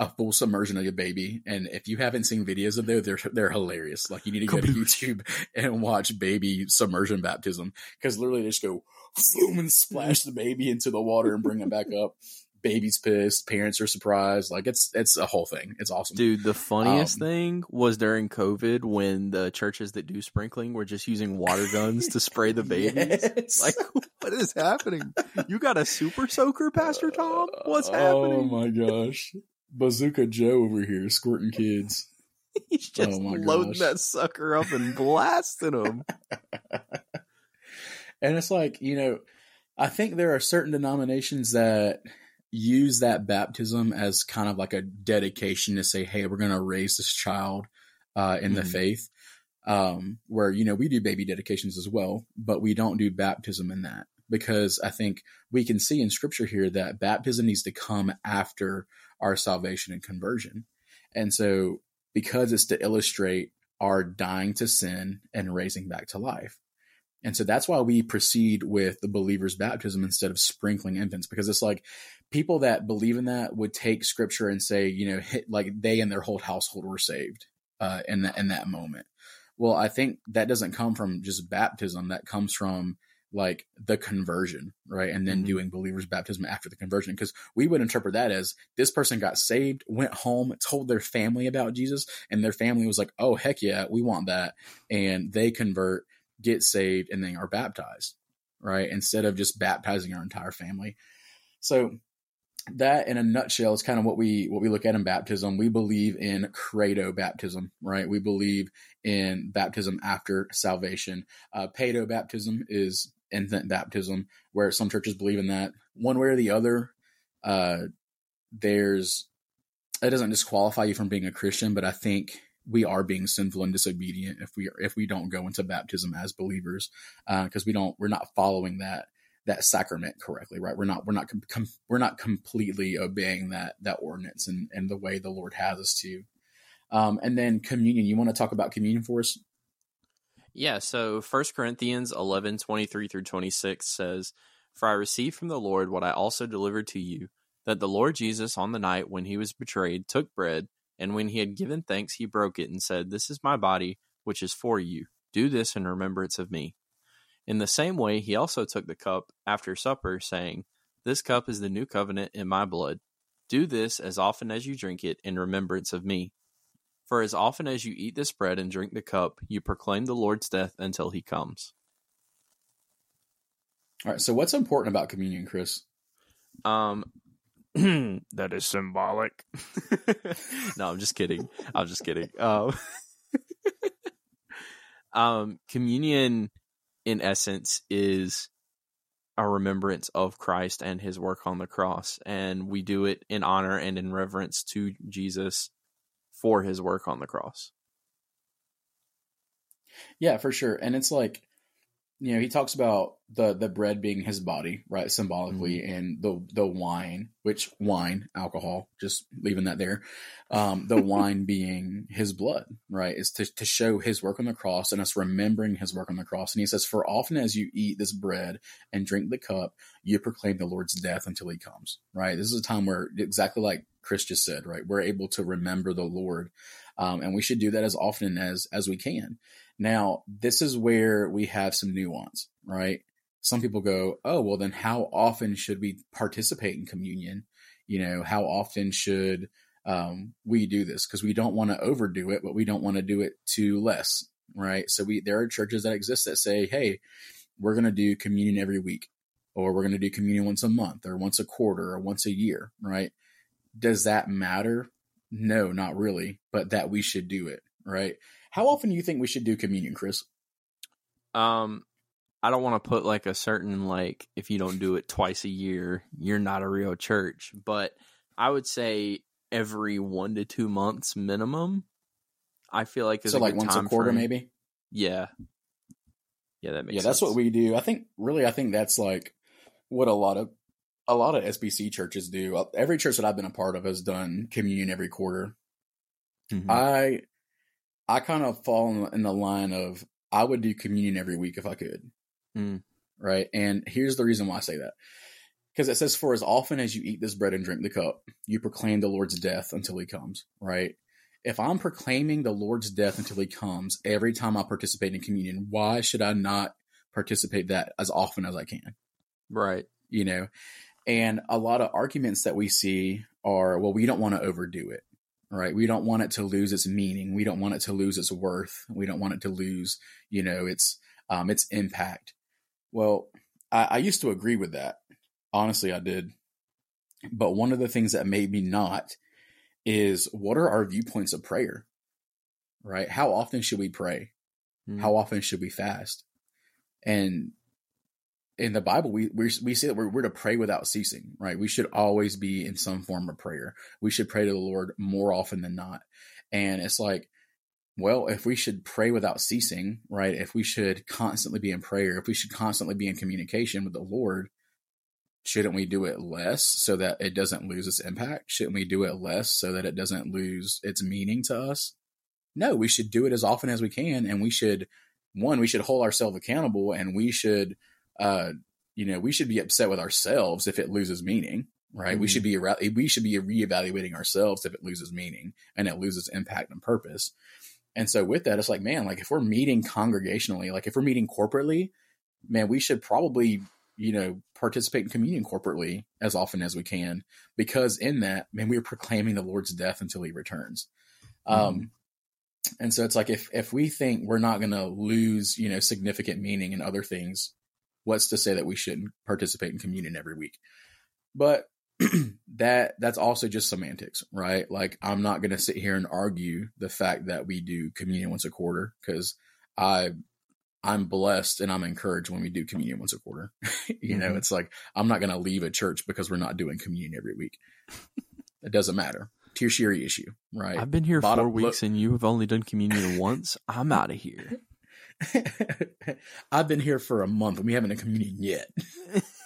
a full submersion of your baby, and if you haven't seen videos of those, they're they're hilarious. Like you need to go to YouTube [LAUGHS] and watch baby submersion baptism because literally they just go boom and splash the baby into the water and bring it back up baby's pissed, parents are surprised. Like it's it's a whole thing. It's awesome. Dude, the funniest um, thing was during COVID when the churches that do sprinkling were just using water guns to spray the [LAUGHS] babies. Yes. Like what is happening? You got a super soaker, Pastor Tom? What's oh happening? Oh my gosh. Bazooka Joe over here squirting kids. [LAUGHS] He's just oh loading gosh. that sucker up and blasting them. [LAUGHS] and it's like, you know, I think there are certain denominations that use that baptism as kind of like a dedication to say, hey, we're going to raise this child uh, in mm-hmm. the faith. Um, where, you know, we do baby dedications as well, but we don't do baptism in that because I think we can see in scripture here that baptism needs to come after our salvation and conversion. And so, because it's to illustrate our dying to sin and raising back to life. And so that's why we proceed with the believer's baptism instead of sprinkling infants, because it's like people that believe in that would take scripture and say, you know, hit, like they and their whole household were saved uh, in that in that moment. Well, I think that doesn't come from just baptism. That comes from like the conversion, right? And then mm-hmm. doing believers baptism after the conversion. Because we would interpret that as this person got saved, went home, told their family about Jesus, and their family was like, oh, heck yeah, we want that. And they convert get saved, and then are baptized, right? Instead of just baptizing our entire family. So that in a nutshell is kind of what we what we look at in baptism. We believe in credo baptism, right? We believe in baptism after salvation. Uh, pedo baptism is infant baptism, where some churches believe in that. One way or the other, uh, there's it doesn't disqualify you from being a Christian, but I think we are being sinful and disobedient if we are, if we don't go into baptism as believers because uh, we don't we're not following that that sacrament correctly right? We're not we're not com- we're not completely obeying that that ordinance and and the way the lord has us to. Um, and then communion you want to talk about communion for us? Yeah so First corinthians 11 23 through 26 says for i received from the lord what i also delivered to you that the lord jesus on the night when he was betrayed took bread and when he had given thanks, he broke it and said, This is my body, which is for you. Do this in remembrance of me. In the same way, he also took the cup after supper, saying, This cup is the new covenant in my blood. Do this as often as you drink it in remembrance of me. For as often as you eat this bread and drink the cup, you proclaim the Lord's death until he comes. All right. So, what's important about communion, Chris? Um, [CLEARS THROAT] that is symbolic. [LAUGHS] no, I'm just kidding. I'm just kidding. Um, [LAUGHS] um, communion, in essence, is a remembrance of Christ and his work on the cross. And we do it in honor and in reverence to Jesus for his work on the cross. Yeah, for sure. And it's like, you know, he talks about the the bread being his body, right, symbolically, mm-hmm. and the the wine, which wine, alcohol, just leaving that there, um, the [LAUGHS] wine being his blood, right, is to to show his work on the cross and us remembering his work on the cross. And he says, "For often as you eat this bread and drink the cup, you proclaim the Lord's death until he comes." Right. This is a time where exactly like Chris just said, right, we're able to remember the Lord, um, and we should do that as often as as we can. Now, this is where we have some nuance, right? Some people go, oh, well, then how often should we participate in communion? You know, how often should um, we do this? Because we don't want to overdo it, but we don't want to do it too less, right? So we there are churches that exist that say, hey, we're going to do communion every week, or we're going to do communion once a month, or once a quarter, or once a year, right? Does that matter? No, not really, but that we should do it, right? How often do you think we should do communion, Chris? Um, I don't want to put like a certain like if you don't do it twice a year, you're not a real church. But I would say every one to two months minimum. I feel like is so like once a quarter, frame. maybe. Yeah, yeah, that makes yeah, sense. that's what we do. I think really, I think that's like what a lot of a lot of SBC churches do. Uh, Every church that I've been a part of has done communion every quarter. Mhm. I I kind of fall in the, line of I would do communion every week if I could. Mm. Right. And here's the reason why I say that. Because it says, For as often as you eat this bread and drink the cup, you proclaim the Lord's death until he comes. Right. If I'm proclaiming the Lord's death until he comes every time I participate in communion, why should I not participate that as often as I can? right. you know and a lot of arguments that we see are well we don't want to overdo it right? We don't want it to lose its meaning. We don't want it to lose its worth. We don't want it to lose you know its um its impact. Well i, I used to agree with that. Honestly i did. But one of the things that made me not is what are our viewpoints of prayer? Right? How often should we pray? Mm. how often should we fast? And in the bible we we, we say that we're, we're to pray without ceasing right? We should always be in some form of prayer. We should pray to the lord more often than not. And it's like well if we should pray without ceasing right? If we should constantly be in prayer if we should constantly be in communication with the lord shouldn't we do it less so that it doesn't lose its impact? Shouldn't we do it less so that it doesn't lose its meaning to us? No we should do it as often as we can and we should one we should hold ourselves accountable and we should uh you know we should be upset with ourselves if it loses meaning right? We Mhm. should be we should be reevaluating ourselves if it loses meaning and it loses impact and purpose. And so with that it's like man like if we're meeting congregationally like if we're meeting corporately man we should probably you know participate in communion corporately as often as we can because in that man we're proclaiming the lord's death until he returns. Um and so it's like if if we think we're not going to lose you know significant meaning in other things what's to say that we shouldn't participate in communion every week but [CLEARS THROAT] that that's also just semantics right like i'm not going to sit here and argue the fact that we do communion once a quarter because i i'm blessed and i'm encouraged when we do communion once a quarter [LAUGHS] you know Mhm. it's like i'm not going to leave a church because we're not doing communion every week it doesn't matter tertiary issue right I've been here Bottom- four weeks and you have only done communion once. I'm out of here. [LAUGHS] [LAUGHS] I've been here for a month and we haven't done communion yet.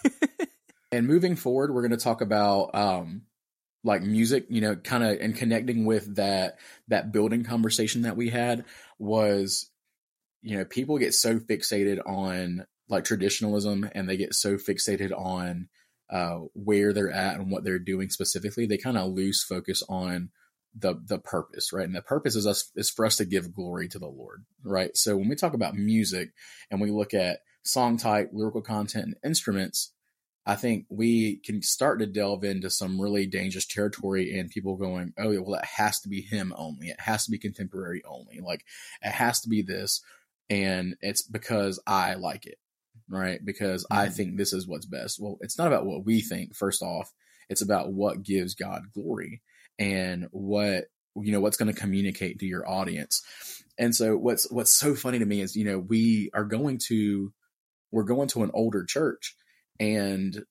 [LAUGHS] and moving forward, we're going to talk about um, like music, you know, kind of and connecting with that that building conversation that we had was, you know, people get so fixated on like traditionalism and they get so fixated on uh, where they're at and what they're doing specifically, they kind of lose focus on the the purpose, right? And the purpose is us is for us to give glory to the Lord, right? So when we talk about music and we look at song type, lyrical content, and instruments, I think we can start to delve into some really dangerous territory and people going, oh, yeah, well, it has to be him only. It has to be contemporary only. Like, it has to be this. And it's because I like it, right? Because I Mhm. think this is what's best. Well, it's not about what we think, first off. It's about what gives God glory and what, you know, what's going to communicate to your audience. And so what's, what's so funny to me is, you know, we are going to, we're going to an older church and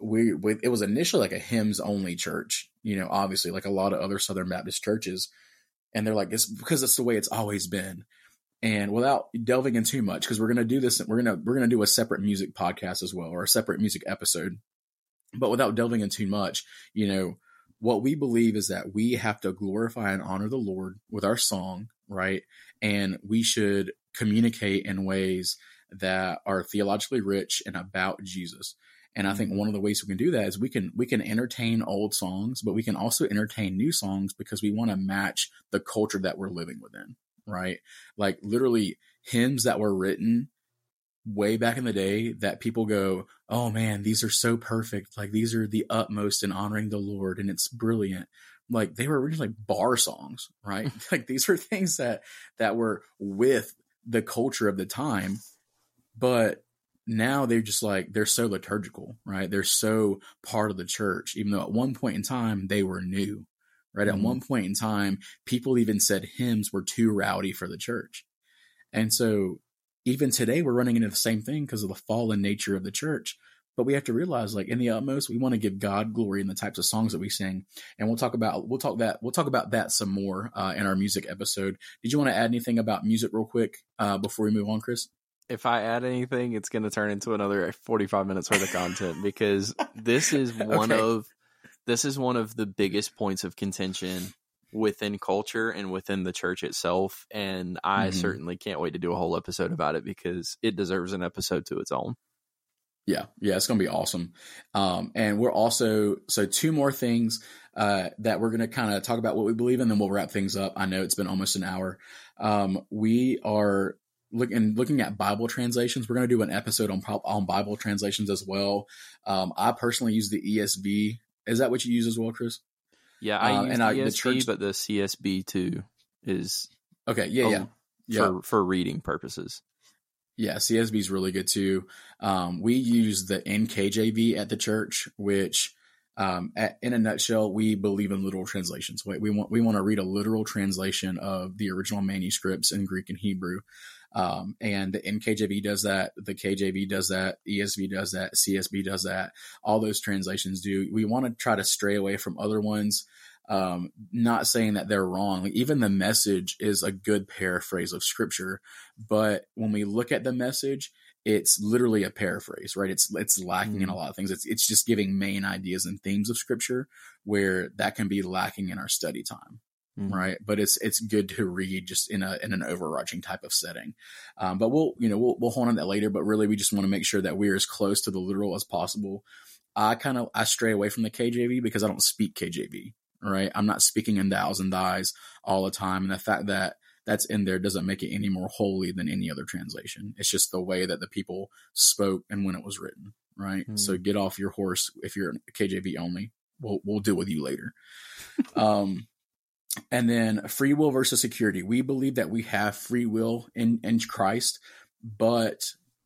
we, we it was initially like a hymns only church, you know, obviously like a lot of other Southern Baptist churches. And they're like, it's because it's the way it's always been. And without delving in too much, because we're gonna do this, we're gonna we're gonna do a separate music podcast as well, or a separate music episode. But without delving in too much, you know, what we believe is that we have to glorify and honor the Lord with our song, right? And we should communicate in ways that are theologically rich and about Jesus. And I think mm-hmm. one of the ways we can do that is we can we can entertain old songs, but we can also entertain new songs because we want to match the culture that we're living within, right? Like literally hymns that were written way back in the day that people go, oh man, these are so perfect. Like these are the utmost in honoring the Lord and it's brilliant. Like they were originally bar songs, right? [LAUGHS] like these are things that that were with the culture of the time, but now they're just like they're so liturgical, right? They're so part of the church, even though at one point in time they were new. Right. Mm-hmm. At one point in time, people even said hymns were too rowdy for the church. And so even today we're running into the same thing because of the fallen nature of the church. But we have to realize like in the utmost we want to give god glory in the types of songs that we sing. And we'll talk about we'll talk that we'll talk about that some more uh, in our music episode. Did you want to add anything about music real quick uh, before we move on chris? If I add anything, it's going to turn into another 45 minutes worth of content because this is [LAUGHS] one okay. of this is one of the biggest points of contention within culture and within the church itself. And I mm-hmm. certainly can't wait to do a whole episode about it because it deserves an episode to its own. Yeah, yeah, it's going to be awesome. Um, and we're also so two more things uh, that we're going to kind of talk about what we believe in, then we'll wrap things up. I know it's been almost an hour. Um, we are looking looking at Bible translations. We're going to do an episode on on Bible translations as well. Um, I personally use the ESV. Is that what you use as well, Chris? Yeah, I uh, use and the I, ESV, the church... but the CSB too is okay. Yeah, yeah, yeah. For for reading purposes. Yeah, CSB is really good too. Um, we use the NKJV at the church, which, um, at, in a nutshell, we believe in literal translations. We, we want we want to read a literal translation of the original manuscripts in Greek and Hebrew. Um, and the NKJV does that, the KJV does that, ESV does that, CSB does that. All those translations do. We want to try to stray away from other ones. Um, not saying that they're wrong. Even the message is a good paraphrase of scripture, but when we look at the message, it's literally a paraphrase, right? It's it's lacking mm-hmm. in a lot of things. It's it's just giving main ideas and themes of scripture where that can be lacking in our study time mm-hmm. right? But it's it's good to read just in a in an overarching type of setting. Um, but we'll you know we'll we'll hone on that later. But really, we just want to make sure that we're as close to the literal as possible. I kind of I stray away from the KJV because I don't speak KJV, right? I'm not speaking in thous and thys all the time, and the fact that that's in there doesn't make it any more holy than any other translation. It's just the way that the people spoke and when it was written, right? Mm. So get off your horse if you're KJV only. We'll we'll deal with you later. um, and then free will versus security. We believe that we have free will in, in Christ, but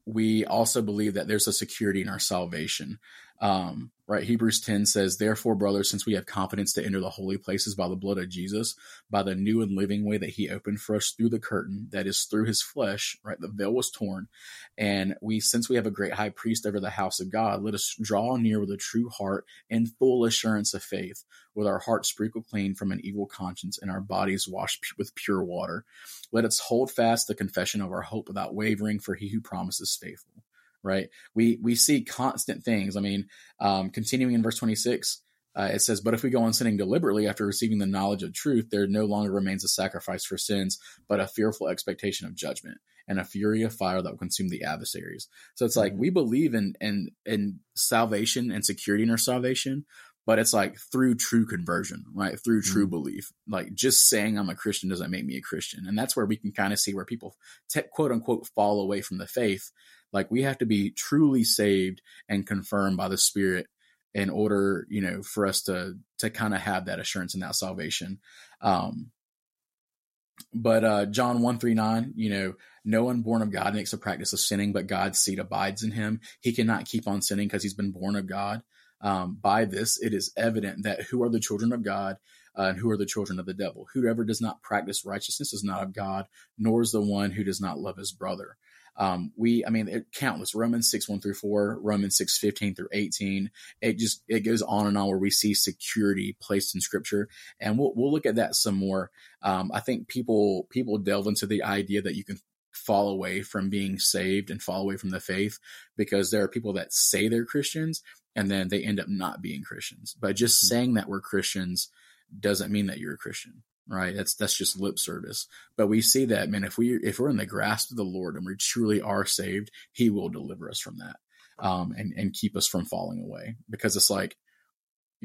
we also believe that there's a security in our salvation. Um, right? Hebrews 10 says, Therefore, brothers, since we have confidence to enter the holy places by the blood of Jesus, by the new and living way that he opened for us through the curtain, that is through his flesh, right? The veil was torn. And we, since we have a great high priest over the house of God, let us draw near with a true heart and full assurance of faith, with our hearts sprinkled clean from an evil conscience and our bodies washed with pure water. Let us hold fast the confession of our hope without wavering, for he who promises faithful right? We we see constant things. I mean, um, continuing in verse 26, uh, it says, But if we go on sinning deliberately after receiving the knowledge of truth, there no longer remains a sacrifice for sins, but a fearful expectation of judgment and a fury of fire that will consume the adversaries. So it's like mm-hmm. we believe in, in in salvation and security in our salvation, but it's like through true conversion, right? Through true mm-hmm. belief. Like just saying I'm a Christian doesn't make me a Christian. And that's where we can kind of see where people te- quote unquote fall away from the faith like we have to be truly saved and confirmed by the Spirit in order, you know, for us to to kind of have that assurance and that salvation. Um, but uh, John one three nine, you know, no one born of God makes a practice of sinning, but God's seed abides in him. He cannot keep on sinning because he's been born of God. Um, by this, it is evident that who are the children of God uh, and who are the children of the devil. Whoever does not practice righteousness is not of God, nor is the one who does not love his brother. Um, we, I mean, it, countless Romans 6, 1 through 4, Romans 6, 15 through 18. It just, it goes on and on where we see security placed in scripture. And we'll, we'll look at that some more. Um, I think people, people delve into the idea that you can fall away from being saved and fall away from the faith because there are people that say they're Christians and then they end up not being Christians. But just mm-hmm. saying that we're Christians doesn't mean that you're a Christian right? That's that's just lip service. But we see that, man, if we if we're in the grasp of the Lord and we truly are saved, He will deliver us from that, um, and and keep us from falling away. Because it's like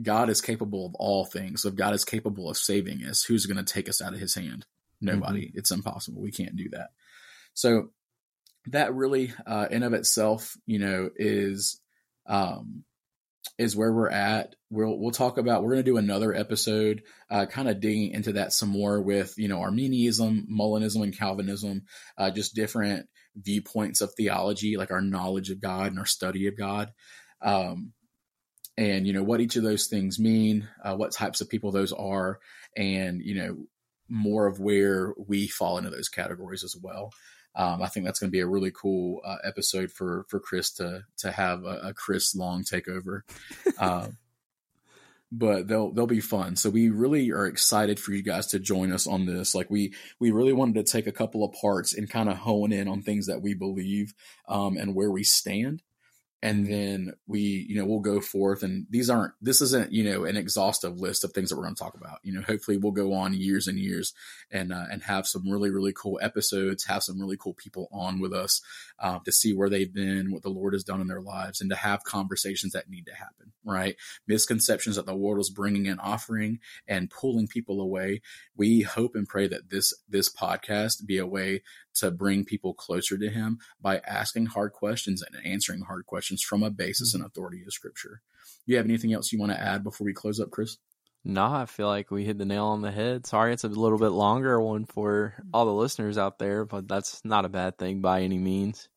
God is capable of all things. So if God is capable of saving us, who's going to take us out of His hand? Nobody. Mm-hmm. It's impossible. We can't do that. So that really, uh, in of itself, you know, is um, is where we're at. We'll we'll talk about. We're going to do another episode, uh, kind of digging into that some more with you know Arminianism, Molinism, and Calvinism, uh, just different viewpoints of theology, like our knowledge of God and our study of God. Um, and you know what each of those things mean, uh, what types of people those are, and you know more of where we fall into those categories as well. Um, I think that's going to be a really cool uh, episode for for Chris to to have a, a Chris Long takeover. Uh, [LAUGHS] but they'll they'll be fun. So we really are excited for you guys to join us on this. Like we we really wanted to take a couple of parts and kind of hone in on things that we believe um, and where we stand and then we you know we'll go forth and these aren't this isn't you know an exhaustive list of things that we're going to talk about. You know hopefully we'll go on years and years and uh, and have some really really cool episodes have some really cool people on with us uh, to see where they've been what the lord has done in their lives and to have conversations that need to happen right? Misconceptions that the world is bringing and offering and pulling people away. We hope and pray that this this podcast be a way to bring people closer to him by asking hard questions and answering hard questions from a basis and authority of scripture. Do you have anything else you want to add before we close up, Chris? No, I feel like we hit the nail on the head. Sorry, it's a little bit longer one for all the listeners out there, but that's not a bad thing by any means.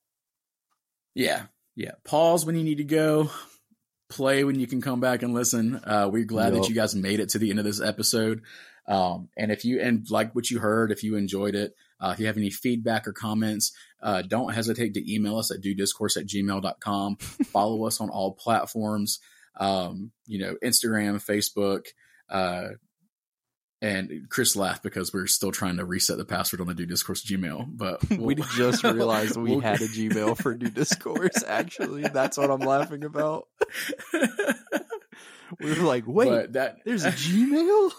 Yeah, yeah. Pause when you need to go. Play when you can come back and listen. Uh, we're glad yep. that you guys made it to the end of this episode. Um, and if you and like what you heard, if you enjoyed it, uh, if you have any feedback or comments, uh, don't hesitate to email us at Due Discourse at gmail.com. [LAUGHS] Follow us on all platforms, um, you know, Instagram, Facebook, uh, and Chris laughed because we're still trying to reset the password on the Due Discourse Gmail. But [LAUGHS] we'll, we just [LAUGHS] realized we we'll, had a Gmail for Due Discourse. Actually, that's what I'm laughing about. We were like, wait, that, there's a Gmail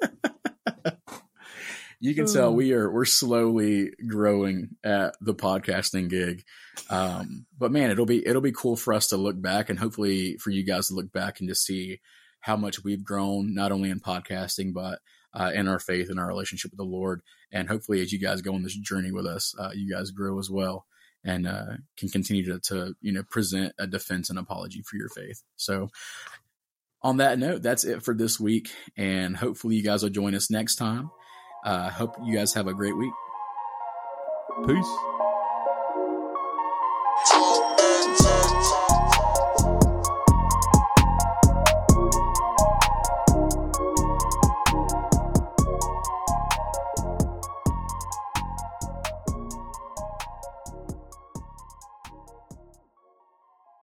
[LAUGHS] you can tell we are we're slowly growing at the podcasting gig. Um, but man, it'll be it'll be cool for us to look back and hopefully for you guys to look back and to see how much we've grown, not only in podcasting but uh, in our faith and our relationship with the Lord. And hopefully, as you guys go on this journey with us, uh, you guys grow as well and uh, can continue to, to you know present a defense and apology for your faith. So on that note, that's it for this week. And hopefully, you guys will join us next time. I uh, hope you guys have a great week. Peace.